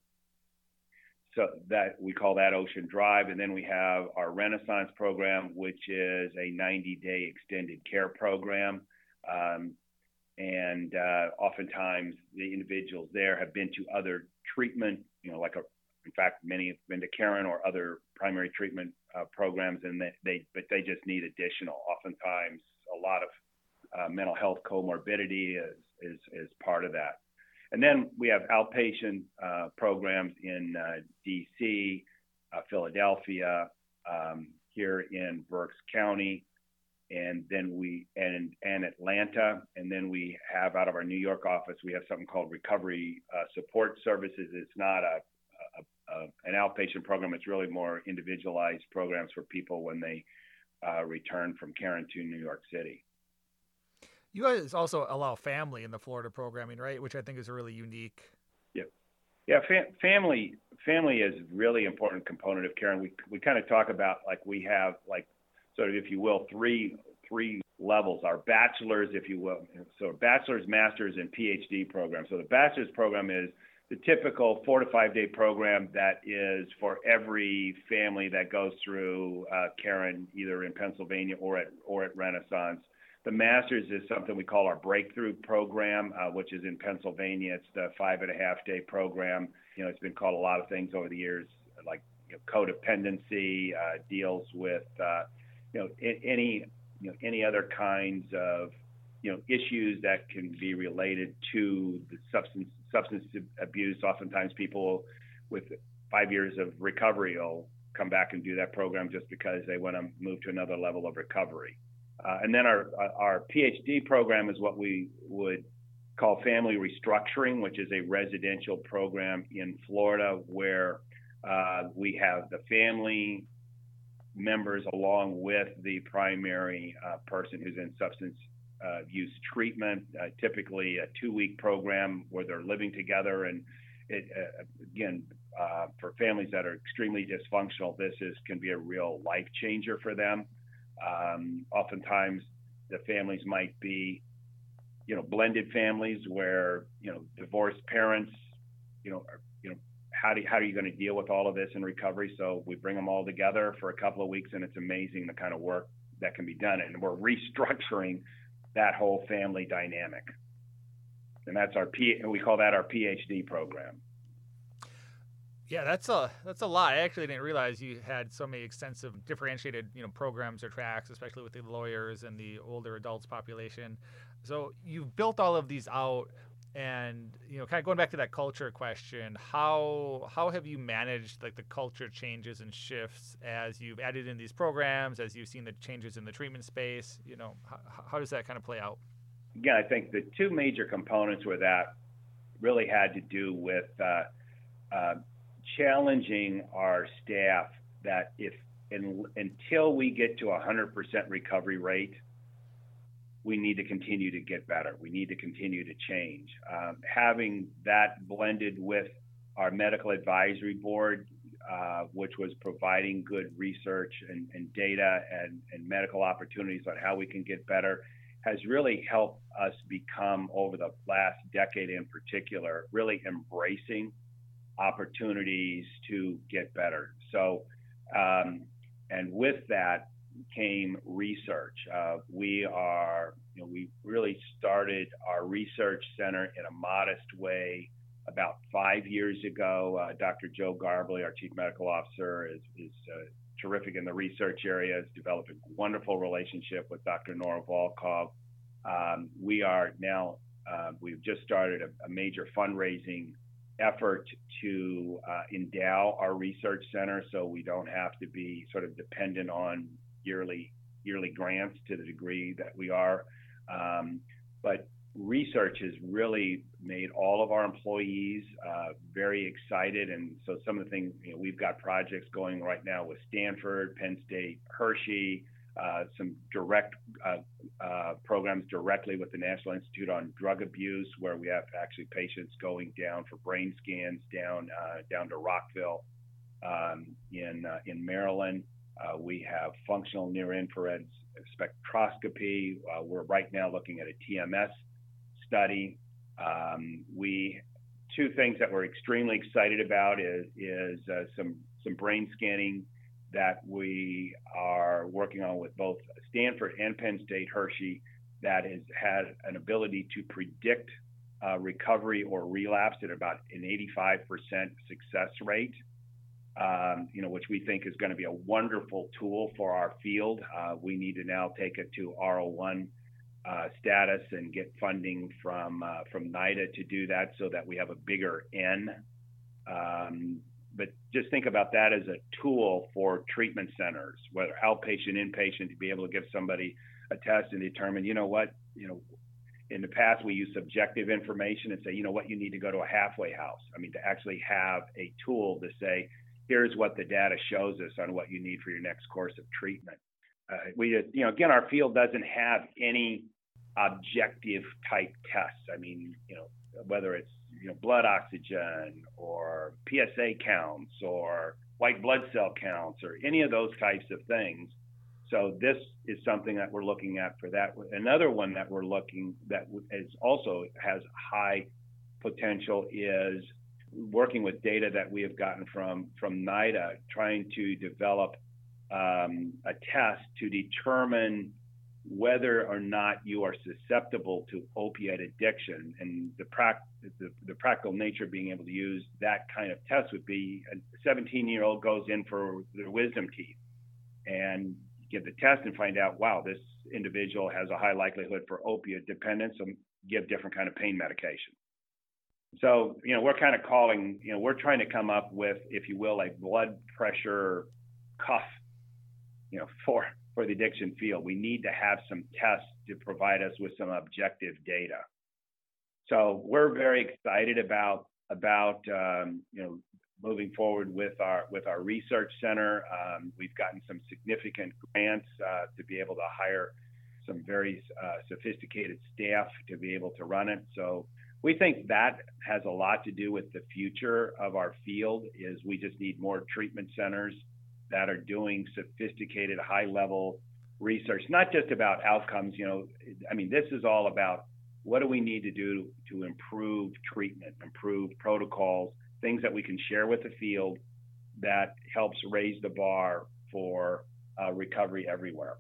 So that we call that Ocean Drive, and then we have our Renaissance program, which is a 90-day extended care program. Um, and uh, oftentimes the individuals there have been to other treatment, you know, like a in fact, many have been to Caron or other primary treatment uh, programs, and they, they, but they just need additional. Oftentimes, a lot of uh, mental health comorbidity is, is, is part of that. And then we have outpatient uh, programs in uh, DC, uh, Philadelphia, um, here in Berks County, and then we and and Atlanta, and then we have out of our New York office we have something called Recovery uh, Support Services. It's not a uh, an outpatient program. It's really more individualized programs for people when they uh, return from Caron to New York City. You guys also allow family in the Florida programming, right? Which I think is a really unique. Yeah, yeah. Fa- family family is really important component of Caron. We we kind of talk about like we have like sort of if you will three three levels. Our bachelor's, if you will, so bachelor's, master's, and PhD program. So the bachelor's program is the typical four to five day program that is for every family that goes through uh, Caron, either in Pennsylvania or at or at Renaissance. The Masters is something we call our Breakthrough program, uh, which is in Pennsylvania. It's the five and a half day program. You know, it's been called a lot of things over the years, like you know, codependency, uh, deals with uh, you know any you know any other kinds of you know issues that can be related to the substance substance abuse. Oftentimes, people with five years of recovery will come back and do that program just because they want to move to another level of recovery. Uh, and then our our PhD program is what we would call family restructuring, which is a residential program in Florida where uh, we have the family members along with the primary uh, person who's in substance uh, use treatment, uh, typically a two week program where they're living together. And it, uh, again, for families that are extremely dysfunctional, this is can be a real life changer for them. Um, oftentimes, the families might be, you know, blended families where you know divorced parents, you know, are, you know, how do how are you going to deal with all of this in recovery? So we bring them all together for a couple of weeks, and it's amazing the kind of work that can be done. And we're restructuring that whole family dynamic, and that's our P. We call that our PhD program. Yeah, that's a that's a lot. I actually didn't realize you had so many extensive differentiated, you know, programs or tracks, especially with the lawyers and the older adults population. So you've built all of these out and you know kind of going back to that culture question how how have you managed like the culture changes and shifts as you've added in these programs as you've seen the changes in the treatment space you know how, how does that kind of play out Yeah, i think the two major components were that really had to do with uh, uh, challenging our staff that if in, until we get to a 100% recovery rate we need to continue to get better. We need to continue to change. Um, having that blended with our medical advisory board, uh, which was providing good research and, and data and, and, medical opportunities on how we can get better, has really helped us become, over the last decade in particular, really embracing opportunities to get better. So, um, and with that, came research. Uh, we are, you know, we really started our research center in a modest way about five years ago. Uh, Dr. Joe Garbely, our chief medical officer, is, is uh, terrific in the research area, has developed a wonderful relationship with Dr. Nora Volkow. Um, we are now, uh, we've just started a, a major fundraising effort to uh, endow our research center so we don't have to be sort of dependent on yearly yearly grants to the degree that we are. Um, but research has really made all of our employees uh, very excited. And so some of the things, you know, we've got projects going right now with Stanford, Penn State, Hershey, uh, some direct uh, uh programs directly with the National Institute on Drug Abuse, where we have actually patients going down for brain scans down uh, down to Rockville um, in in Maryland. We have functional near infrared spectroscopy. We're right now looking at a TMS study. Um, we two things that we're extremely excited about is, is uh, some some brain scanning that we are working on with both Stanford and Penn State Hershey that has had an ability to predict uh, recovery or relapse at about an 85% success rate um, you know, which we think is going to be a wonderful tool for our field. Uh, we need to now take it to R01 uh, status and get funding from uh, from NIDA to do that, so that we have a bigger N. Um, but just think about that as a tool for treatment centers, whether outpatient, inpatient, to be able to give somebody a test and determine, you know what, you know, in the past we use subjective information and say, you know what, you need to go to a halfway house. I mean, to actually have a tool to say, here's what the data shows us on what you need for your next course of treatment. Uh, we, you know, again, our field doesn't have any objective type tests. I mean, you know, whether it's you know blood oxygen or PSA counts or white blood cell counts or any of those types of things. So this is something that we're looking at for that. Another one that we're looking that is also has high potential is working with data that we have gotten from from NIDA, trying to develop um, a test to determine whether or not you are susceptible to opiate addiction. And the, the, the, practical nature of being able to use that kind of test would be a 17 year old goes in for their wisdom teeth and give the test and find out, wow, this individual has a high likelihood for opiate dependence and give different kind of pain medication. So, you know, we're kind of calling, you know, we're trying to come up with, if you will, a blood pressure cuff, you know, for for the addiction field. We need to have some tests to provide us with some objective data. So we're very excited about about um, you know moving forward with our with our research center. Um, we've gotten some significant grants uh, to be able to hire some very uh, sophisticated staff to be able to run it. So we think that has a lot to do with the future of our field. Is we just need more treatment centers that are doing sophisticated, high level research, not just about outcomes. You know, I mean, this is all about what do we need to do to improve treatment, improve protocols, things that we can share with the field that helps raise the bar for uh, recovery everywhere.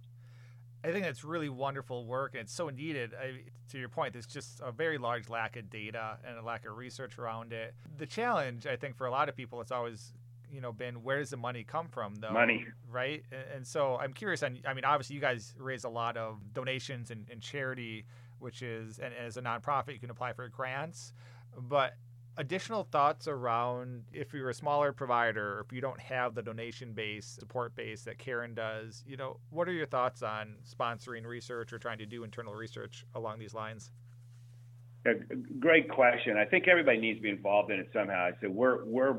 I think that's really wonderful work, and it's so needed. I, to your point, there's just a very large lack of data and a lack of research around it. The challenge, I think, for a lot of people, it's always you know been where does the money come from though money right and, and so i'm curious on i mean obviously you guys raise a lot of donations and, and charity which is and as a nonprofit you can apply for grants but additional thoughts around if you're a smaller provider, if you don't have the donation base, support base that Caron does, you know, what are your thoughts on sponsoring research or trying to do internal research along these lines? A great question. I think everybody needs to be involved in it somehow. I said we're we're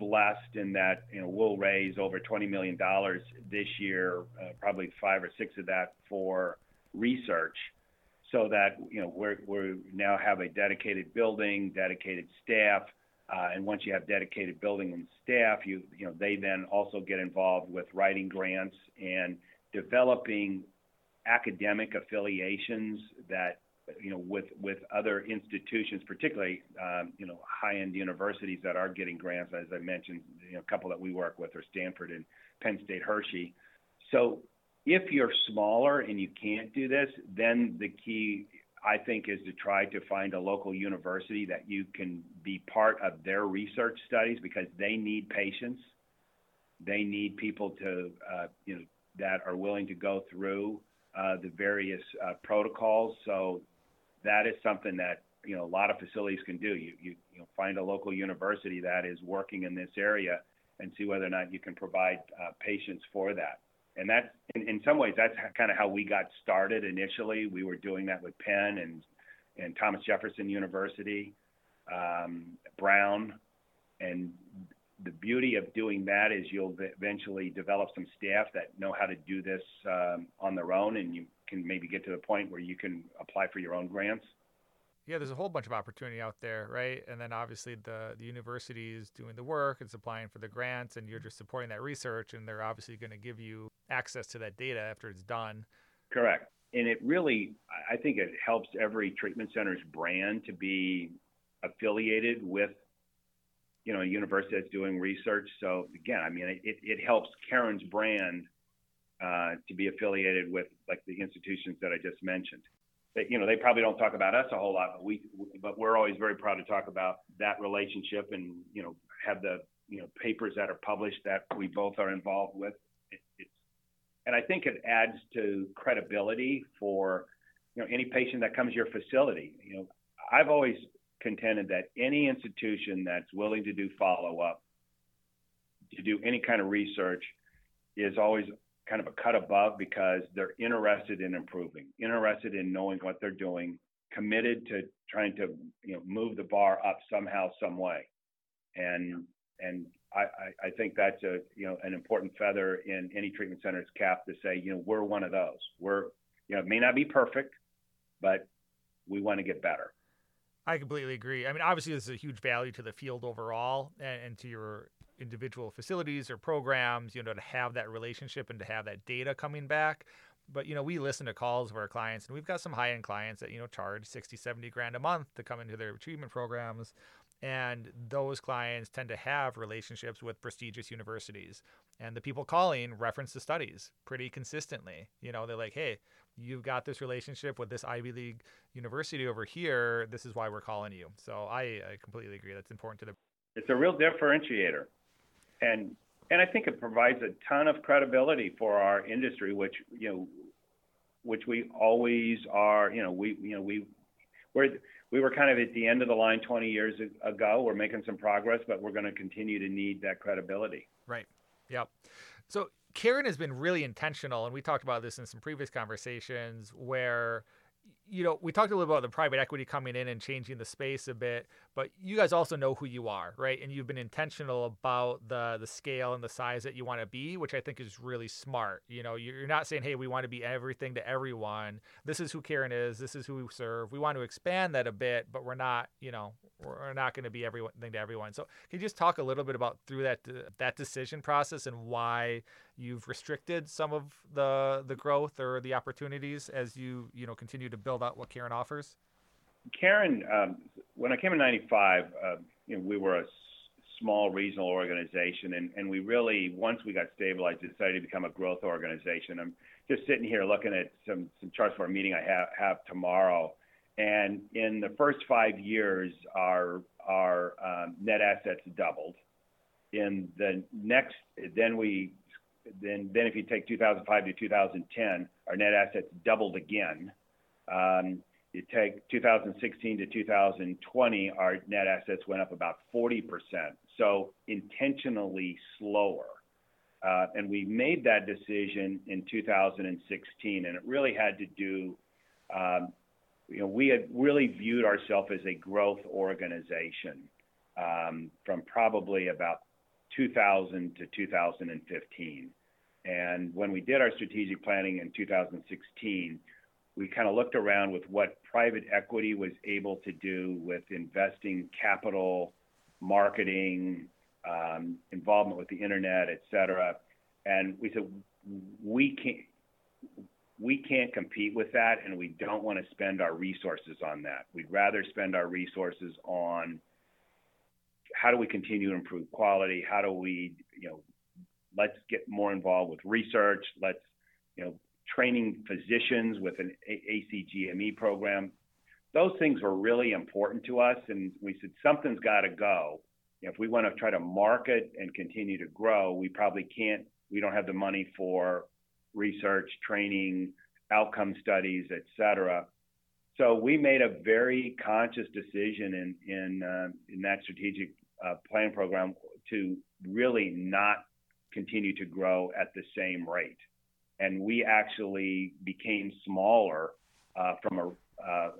blessed in that you know we'll raise over twenty million dollars this year, uh, probably five or six of that for research so that you know we're we now have a dedicated building, dedicated staff, uh, and once you have dedicated building and staff, you you know they then also get involved with writing grants and developing academic affiliations that you know with with other institutions, particularly um, you know high-end universities that are getting grants. As I mentioned, you know, a couple that we work with are Stanford and Penn State Hershey. So if you're smaller and you can't do this, then the key, I think, is to try to find a local university that you can be part of their research studies because they need patients. They need people to, uh, you know, that are willing to go through uh, the various uh, protocols. So that is something that you know a lot of facilities can do. You, you you know find a local university that is working in this area and see whether or not you can provide uh, patients for that and that's in, in some ways that's kind of how we got started initially. We were doing that with Penn and and Thomas Jefferson University, um, Brown, and the beauty of doing that is you'll eventually develop some staff that know how to do this um, on their own, and you can maybe get to the point where you can apply for your own grants yeah, there's a whole bunch of opportunity out there, right? And then obviously the the university is doing the work, it's applying for the grants, and you're just supporting that research, and they're obviously going to give you access to that data after it's done. Correct. And it really, I think it helps every treatment center's brand to be affiliated with, you know, a university that's doing research. So again, I mean, it, it helps Caron's brand uh, to be affiliated with like the institutions that I just mentioned they, you know, they probably don't talk about us a whole lot, but we, but we're always very proud to talk about that relationship and, you know, have the, you know, papers that are published that we both are involved with. It, it's, and I think it adds to credibility for, you know, any patient that comes to your facility. You know, I've always contended that any institution that's willing to do follow up, to do any kind of research, is always kind of a cut above because they're interested in improving, interested in knowing what they're doing, committed to trying to you know move the bar up somehow, some way, and and I, I think that's a you know an important feather in any treatment center's cap to say you know we're one of those. We're you know it may not be perfect, but we want to get better. I completely agree. I mean, obviously, there's a huge value to the field overall and, and to your individual facilities or programs, you know, to have that relationship and to have that data coming back. But, you know, we listen to calls of our clients and we've got some high end clients that, you know, charge 60, 70 grand a month to come into their treatment programs. And those clients tend to have relationships with prestigious universities. And the people calling reference the studies pretty consistently. You know, they're like, hey, you've got this relationship with this Ivy League university over here. This is why we're calling you. So I, I completely agree. That's important to the. It's a real differentiator and and I think it provides a ton of credibility for our industry, which you know, which we always are. You know, we you know we we're we were kind of at the end of the line 20 years ago. We're making some progress, but we're going to continue to need that credibility. Right. Yep. So Caron has been really intentional, and we talked about this in some previous conversations where you know, we talked a little about the private equity coming in and changing the space a bit, but you guys also know who you are, right? And you've been intentional about the the scale and the size that you want to be, which I think is really smart. You know, you're not saying, "Hey, we want to be everything to everyone. This is who Caron is. This is who we serve. We want to expand that a bit, but we're not, you know, we're not going to be everything to everyone." So, can you just talk a little bit about through that that decision process and why you've restricted some of the the growth or the opportunities as you you know continue to build out what Caron offers? Caron, um, when I came in '95, uh, you know, we were a s- small regional organization, and, and we really once we got stabilized, decided to become a growth organization. I'm just sitting here looking at some some charts for a meeting I have have tomorrow, and in the first five years, our our um, net assets doubled. In the next, then we then then if you take 2005 to 2010, our net assets doubled again. Um, you take 2016 to 2020, our net assets went up about 40%. So intentionally slower. Uh, and we made that decision in 2016, and it really had to do, um, you know, we had really viewed ourselves as a growth organization um, from probably about 2000 to 2015. And when we did our strategic planning in 2016, we kind of looked around with what private equity was able to do with investing capital, marketing, um, involvement with the internet, et cetera. And we said, we can't, we can't compete with that, and we don't want to spend our resources on that. We'd rather spend our resources on how do we continue to improve quality? How do we, you know, let's get more involved with research. Let's, you know, training physicians with an ACGME program. Those things were really important to us, and we said something's got to go. If we want to try to market and continue to grow, we probably can't. We don't have the money for research, training, outcome studies, et cetera. So we made a very conscious decision in in uh, in that strategic uh, plan program to really not continue to grow at the same rate and we actually became smaller uh, from a uh,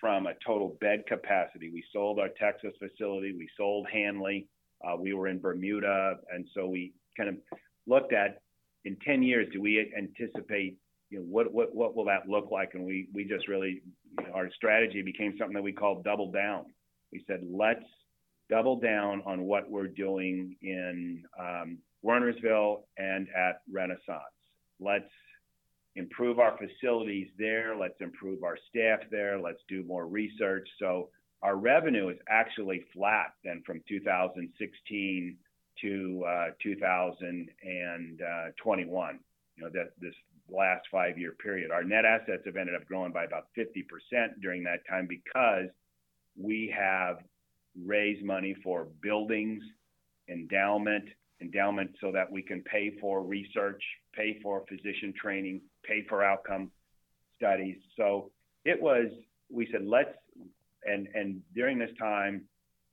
from a total bed capacity. We sold our Texas facility, we sold Hanley, uh, we were in Bermuda, and so we kind of looked at in 10 years, do we anticipate you know what what what will that look like? And we we just really you know, our strategy became something that we called double down. We said let's double down on what we're doing in um, Wernersville and at Renaissance let's improve our facilities there. Let's improve our staff there. Let's do more research. So our revenue is actually flat then from 2016 to uh, 2021. You know, that this last five-year period, our net assets have ended up growing by about 50% during that time because we have raised money for buildings, endowment, endowment so that we can pay for research, pay for physician training, pay for outcome studies. So it was, we said, let's, and, and during this time,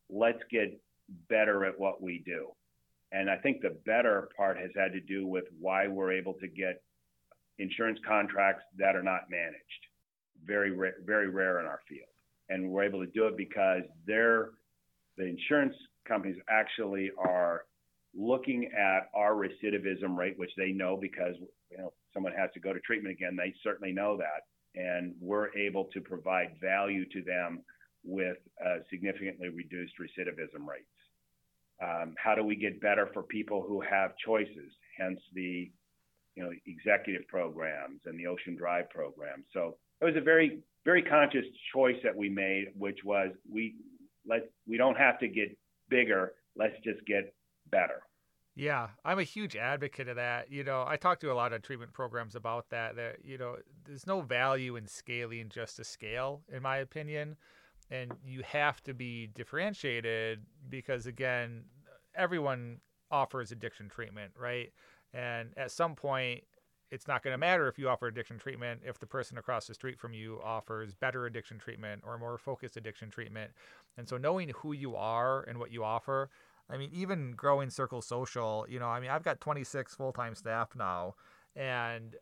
let's get better at what we do. And I think the better part has had to do with why we're able to get insurance contracts that are not managed. Very, rare, very rare in our field. And we're able to do it because they're, the insurance companies actually are looking at our recidivism rate, which they know because you know someone has to go to treatment again, they certainly know that, and we're able to provide value to them with uh, significantly reduced recidivism rates. Um, how do we get better for people who have choices? Hence the you know executive programs and the Ocean Drive program. So it was a very very conscious choice that we made, which was we let we don't have to get bigger. Let's just get better. Yeah, I'm a huge advocate of that. You know, I talk to a lot of treatment programs about that. That you know, there's no value in scaling just to scale, in my opinion, and you have to be differentiated because again, everyone offers addiction treatment, right? And at some point, it's not going to matter if you offer addiction treatment if the person across the street from you offers better addiction treatment or more focused addiction treatment. And so, knowing who you are and what you offer I mean, even growing Circle Social, you know, I mean, I've got 26 full time staff now, and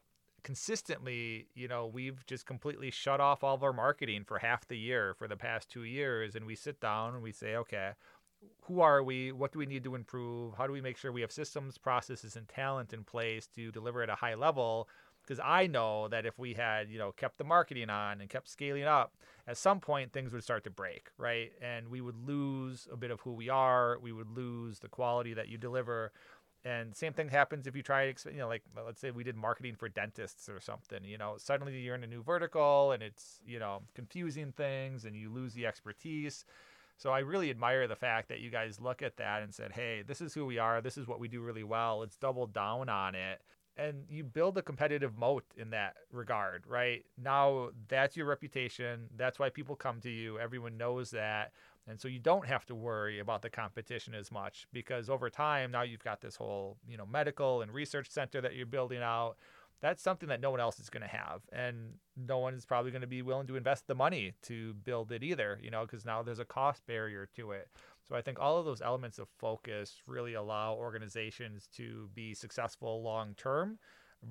consistently, you know, we've just completely shut off all of our marketing for half the year for the past two years. And we sit down and we say, okay, who are we? What do we need to improve? How do we make sure we have systems, processes, and talent in place to deliver at a high level? Because I know that if we had, you know, kept the marketing on and kept scaling up, at some point things would start to break, right? And we would lose a bit of who we are. We would lose the quality that you deliver. And same thing happens if you try, you know, like let's say we did marketing for dentists or something. You know, suddenly you're in a new vertical and it's you know confusing things and you lose the expertise. So I really admire the fact that you guys look at that and said, "Hey, this is who we are. This is what we do really well. Let's double down on it." And you build a competitive moat in that regard, right? Now that's your reputation. That's why people come to you. Everyone knows that. And so you don't have to worry about the competition as much because over time now you've got this whole, you know, medical and research center that you're building out. That's something that no one else is going to have and no one is probably going to be willing to invest the money to build it either, you know, because now there's a cost barrier to it. So I think all of those elements of focus really allow organizations to be successful long term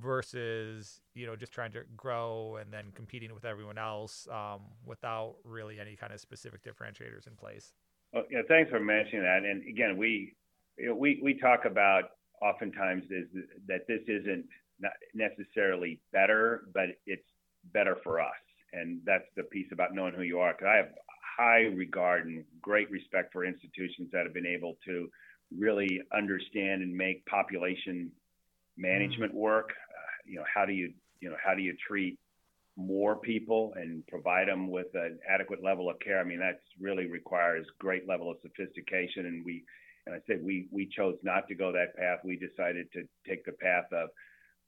versus you know just trying to grow and then competing with everyone else um, without really any kind of specific differentiators in place. Well, yeah, thanks for mentioning that. And again, we you know, we we talk about oftentimes is that this isn't necessarily better, but it's better for us, and that's the piece about knowing who you are. Because I have high regard and great respect for institutions that have been able to really understand and make population management work. Uh, you know, how do you you know how do you treat more people and provide them with an adequate level of care? I mean, that really requires great level of sophistication, and we and I said we we chose not to go that path. We decided to take the path of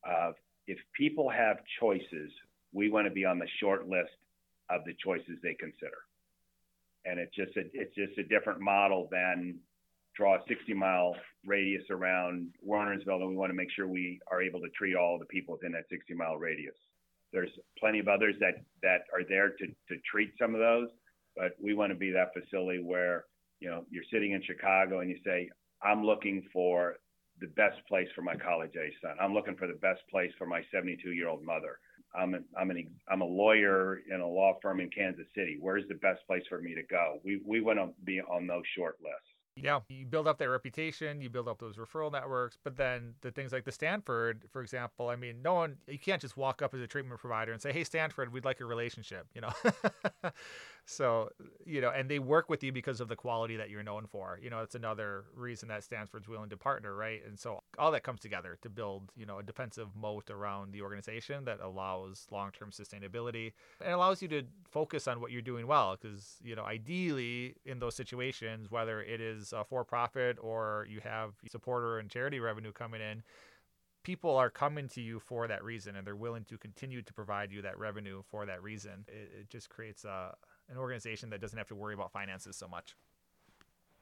of if people have choices, we want to be on the short list of the choices they consider. And it's just a, it's just a different model than draw a 60 mile radius around Wernersville, and we want to make sure we are able to treat all the people within that 60 mile radius. There's plenty of others that, that are there to, to treat some of those, but we want to be that facility where, you know, you're sitting in Chicago and you say, I'm looking for the best place for my college age son. I'm looking for the best place for my 72 year old mother. I'm an, I'm an I'm a lawyer in a law firm in Kansas City. Where's the best place for me to go? We we want to be on those short lists. Yeah, you build up that reputation, you build up those referral networks, but then the things like the Stanford, for example, I mean, no one, you can't just walk up as a treatment provider and say, "Hey, Stanford, we'd like a relationship," you know. so, you know, and they work with you because of the quality that you're known for. You know, it's another reason that Stanford's willing to partner, right? And so all that comes together to build, you know, a defensive moat around the organization that allows long-term sustainability and allows you to focus on what you're doing well because, you know, ideally in those situations, whether it is a for-profit or you have supporter and charity revenue coming in, people are coming to you for that reason and they're willing to continue to provide you that revenue for that reason. It, it just creates a, an organization that doesn't have to worry about finances so much.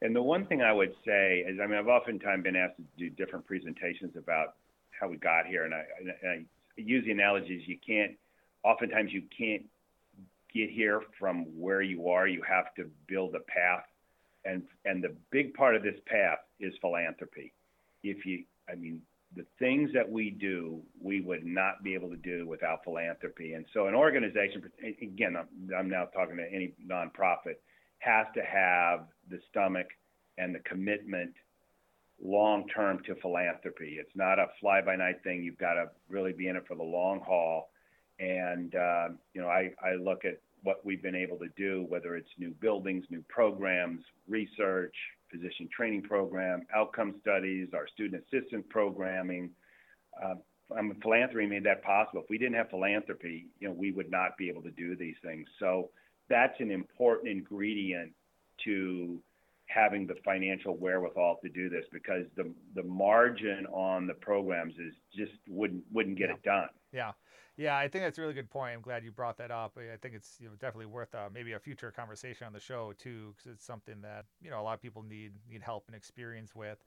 And the one thing I would say is, I mean, I've oftentimes been asked to do different presentations about how we got here, and I, and I use the analogies you can't. Oftentimes, you can't get here from where you are. You have to build a path, and and the big part of this path is philanthropy. If you, I mean, the things that we do, we would not be able to do without philanthropy. And so, an organization, again, I'm now talking to any nonprofit, has to have the stomach and the commitment long term to philanthropy. It's not a fly by night thing. You've got to really be in it for the long haul. And, uh, you know, I, I look at what we've been able to do, whether it's new buildings, new programs, research, physician training program, outcome studies, our student assistance programming. Uh, I mean, philanthropy made that possible. If we didn't have philanthropy, you know, we would not be able to do these things. So that's an important ingredient to having the financial wherewithal to do this because the the margin on the programs is just wouldn't wouldn't get yeah. it done. Yeah. Yeah, I think that's a really good point. I'm glad you brought that up. I think it's you know, definitely worth uh, maybe a future conversation on the show too, because it's something that you know a lot of people need need help and experience with.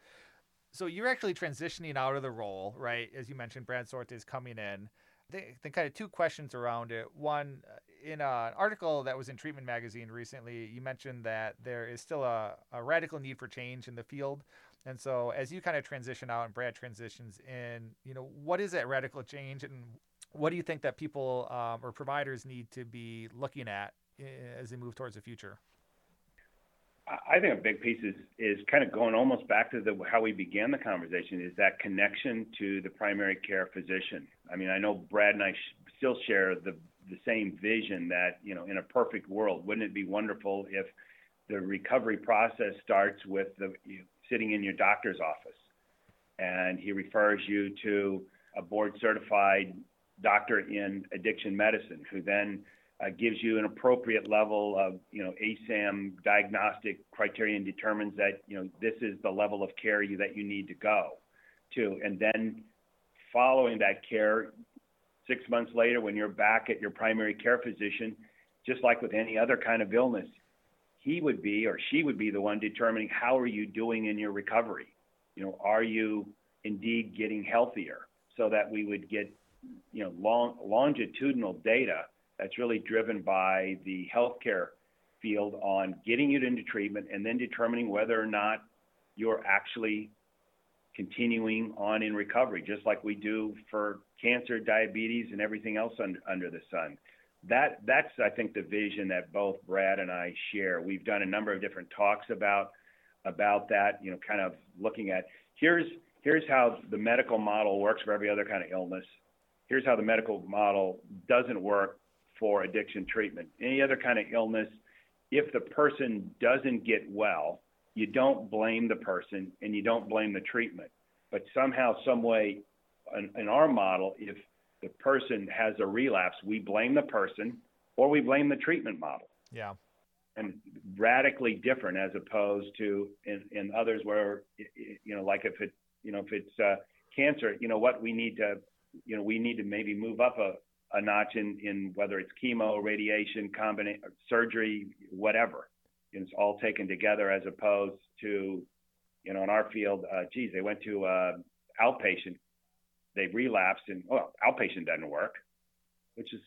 So you're actually transitioning out of the role, right? As you mentioned, Brad Sorte is coming in. I think, kind of two questions around it. One, in an article that was in Treatment Magazine recently, you mentioned that there is still a, a radical need for change in the field. And so, as you kind of transition out and Brad transitions in, you know, what is that radical change, and what do you think that people um, or providers need to be looking at eh, as they move towards the future? I think a big piece is is kind of going almost back to the how we began the conversation is that connection to the primary care physician. I mean, I know Brad and I sh- still share the the same vision that you know in a perfect world, wouldn't it be wonderful if the recovery process starts with the you sitting in your doctor's office and he refers you to a board certified doctor in addiction medicine who then uh, gives you an appropriate level of, you know, ASAM diagnostic criterion determines that, you know, this is the level of care you, that you need to go to. And then following that care, six months later, when you're back at your primary care physician, just like with any other kind of illness, he would be or she would be the one determining how are you doing in your recovery. You know, are you indeed getting healthier so that we would get, you know, long, longitudinal data that's really driven by the healthcare field on getting you into treatment and then determining whether or not you're actually continuing on in recovery, just like we do for cancer, diabetes, and everything else under, under the sun. That that's I think the vision that both Brad and I share. We've done a number of different talks about about that. You know, kind of looking at here's here's how the medical model works for every other kind of illness. Here's how the medical model doesn't work for addiction treatment. Any other kind of illness, if the person doesn't get well, you don't blame the person and you don't blame the treatment. But somehow, some way, in, in our model, if the person has a relapse, we blame the person or we blame the treatment model. Yeah. And radically different as opposed to in, in others where, you know, like if it, you know, if it's uh, cancer, you know what, we need to, you know, we need to maybe move up a, a notch in, in whether it's chemo, radiation, combination, surgery, whatever. It's all taken together as opposed to, you know, in our field, uh, geez, they went to uh, outpatient, they relapsed, and well, outpatient doesn't work, which is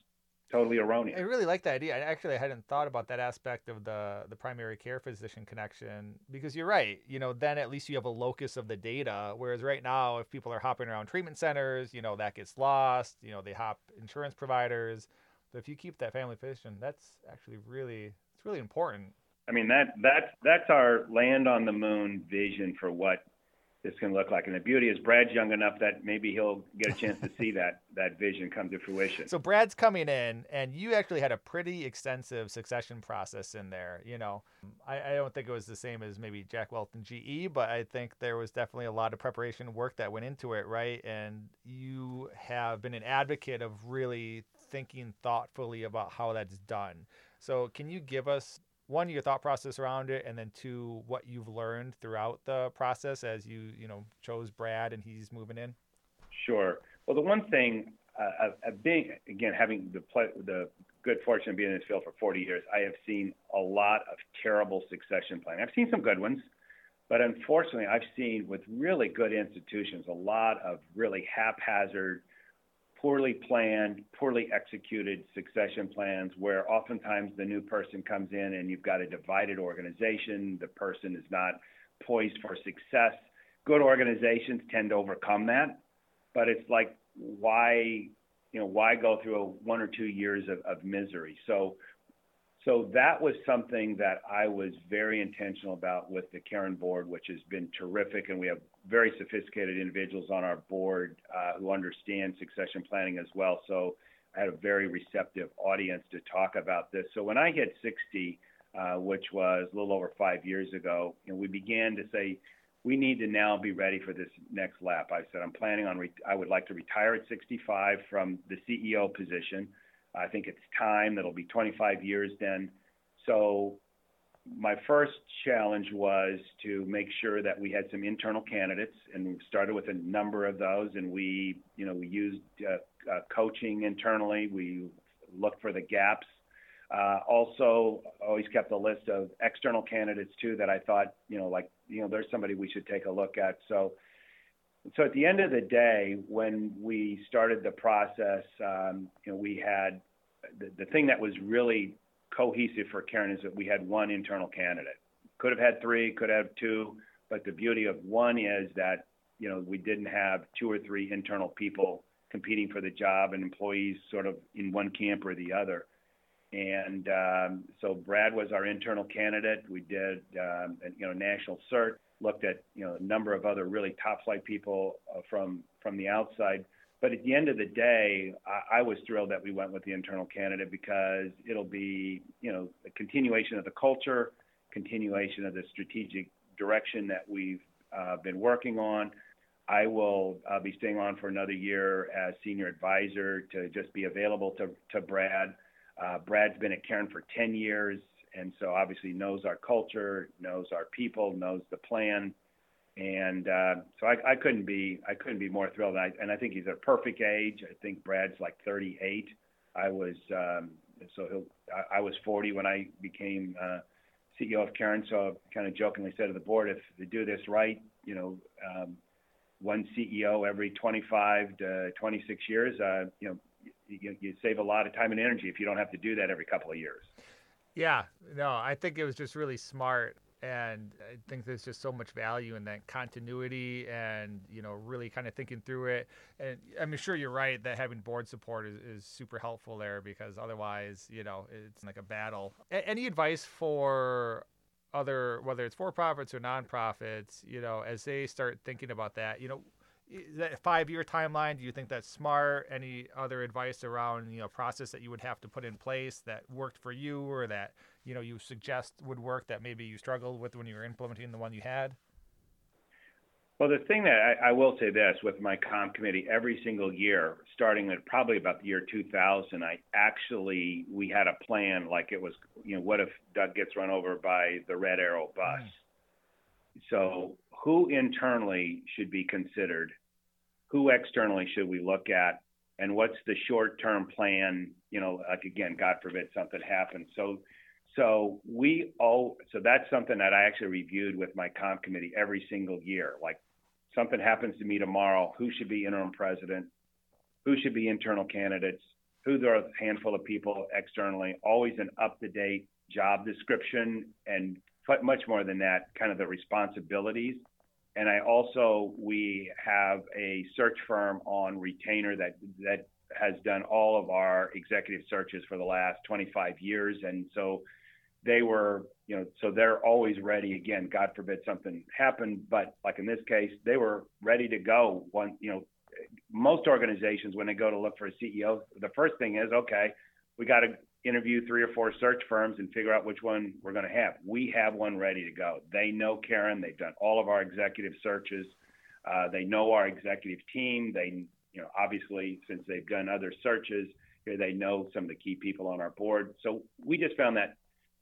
totally erroneous. I really like that idea. I actually hadn't thought about that aspect of the the primary care physician connection because you're right. You know, then at least you have a locus of the data. Whereas right now, if people are hopping around treatment centers, you know, that gets lost. You know, they hop insurance providers. But if you keep that family physician, that's actually really it's really important. I mean that that's that's our land on the moon vision for what this can look like. And the beauty is Brad's young enough that maybe he'll get a chance to see that that vision come to fruition. So Brad's coming in, and you actually had a pretty extensive succession process in there. You know, I, I don't think it was the same as maybe Jack Welch and GE, but I think there was definitely a lot of preparation work that went into it, right? And you have been an advocate of really thinking thoughtfully about how that's done. So can you give us one your thought process around it and then two what you've learned throughout the process as you you know chose brad and he's moving in? Sure. Well the one thing uh, of being again having the the good fortune of being in this field for 40 years i have seen a lot of terrible succession planning. I've seen some good ones but unfortunately i've seen with really good institutions a lot of really haphazard poorly planned, poorly executed succession plans where oftentimes the new person comes in and you've got a divided organization. The person is not poised for success. Good organizations tend to overcome that, but it's like why you know why go through a one or two years of, of misery? So so that was something that I was very intentional about with the Caron board, which has been terrific, and we have very sophisticated individuals on our board uh, who understand succession planning as well. So I had a very receptive audience to talk about this. So when I hit 60, uh, which was a little over five years ago, know, we began to say we need to now be ready for this next lap. I said I'm planning on re- I would like to retire at 65 from the CEO position. I think it's time. That'll be 25 years then. So my first challenge was to make sure that we had some internal candidates, and we started with a number of those. And we, you know, we used uh, uh, coaching internally. We looked for the gaps. Uh, also, always kept a list of external candidates too that I thought, you know, like, you know, there's somebody we should take a look at. So, so at the end of the day, when we started the process, um, you know, we had the, the thing that was really cohesive for Caron is that we had one internal candidate. Could have had three, could have two, but the beauty of one is that you know we didn't have two or three internal people competing for the job and employees sort of in one camp or the other. And um, so Brad was our internal candidate. We did um, you know national search, looked at you know a number of other really top flight people uh, from from the outside. But at the end of the day, I, I was thrilled that we went with the internal candidate because it'll be you know a continuation of the culture, continuation of the strategic direction that we've uh, been working on. I will uh, be staying on for another year as senior advisor to just be available to, to Brad. Uh, Brad's been at Caron for 10 years, and so obviously knows our culture, knows our people, knows the plan, and uh, so I, I couldn't be I couldn't be more thrilled. And I, and I think he's at a perfect age. I think Brad's like 38. I was um, so he'll, I, I was 40 when I became uh, CEO of Caron. So I kind of jokingly said to the board, if they do this right, you know. Um, one CEO every 25 to 26 years, uh, you know, you, you save a lot of time and energy if you don't have to do that every couple of years. Yeah, no, I think it was just really smart. And I think there's just so much value in that continuity and, you know, really kind of thinking through it. And I'm sure you're right that having board support is, is super helpful there because otherwise, you know, it's like a battle. A- any advice for other whether it's for profits or nonprofits, you know, as they start thinking about that, you know, that five year timeline, do you think that's smart? Any other advice around, you know, process that you would have to put in place that worked for you or that, you know, you suggest would work that maybe you struggled with when you were implementing the one you had? Well, the thing that I, I will say this with my comp committee, every single year, starting at probably about the year 2000, I actually we had a plan like it was, you know, what if Doug gets run over by the Red Arrow bus? Mm. So, who internally should be considered? Who externally should we look at? And what's the short-term plan? You know, like again, God forbid something happens. So, so we all so that's something that I actually reviewed with my comp committee every single year. Like something happens to me tomorrow, who should be interim president? Who should be internal candidates? Who there are a handful of people externally? Always an up-to-date job description and much more than that, kind of the responsibilities. And I also we have a search firm on retainer that that has done all of our executive searches for the last 25 years, and so they were, you know, so they're always ready. Again, God forbid something happened, but like in this case, they were ready to go. One, you know, most organizations when they go to look for a CEO, the first thing is, okay, we got to interview three or four search firms and figure out which one we're going to have. We have one ready to go. They know Caron. They've done all of our executive searches. Uh, they know our executive team. They, you know, obviously since they've done other searches, here, they know some of the key people on our board. So we just found that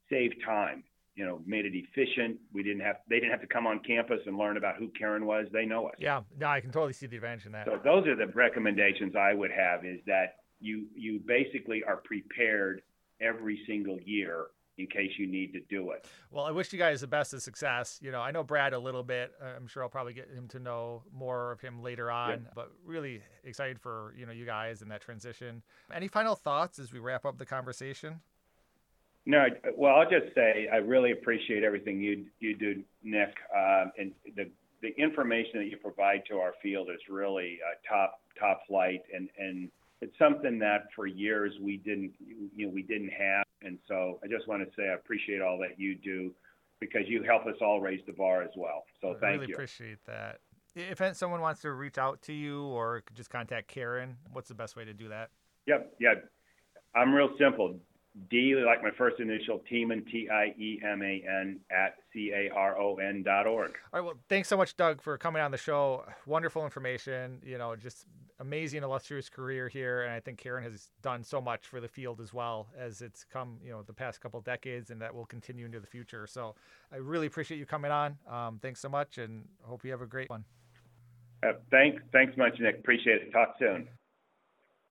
saved time. You know, made it efficient. We didn't have they didn't have to come on campus and learn about who Caron was. They know us. Yeah, no, I can totally see the advantage in that. So those are the recommendations I would have is that you you basically are prepared every single year in case you need to do it. Well, I wish you guys the best of success. You know, I know Brad a little bit. I'm sure I'll probably get him to know more of him later on, yeah. but really excited for, you know, you guys and that transition. Any final thoughts as we wrap up the conversation? No, well, I'll just say I really appreciate everything you you do, Nick, um, and the the information that you provide to our field is really uh, top top flight, and and it's something that for years we didn't you know we didn't have, and so I just want to say I appreciate all that you do because you help us all raise the bar as well. So I thank really you. Really appreciate that. If someone wants to reach out to you or just contact Caron, what's the best way to do that? Yep, yeah. I'm real simple. D, like my first initial, Tieman, T I E M A N, at C A R O N dot org. All right. Well, thanks so much, Doug, for coming on the show. Wonderful information. You know, just amazing, illustrious career here. And I think Caron has done so much for the field as well as it's come, you know, the past couple decades and that will continue into the future. So I really appreciate you coming on. Um, thanks so much and hope you have a great one. Uh, thanks. Thanks much, Nick. Appreciate it. Talk soon.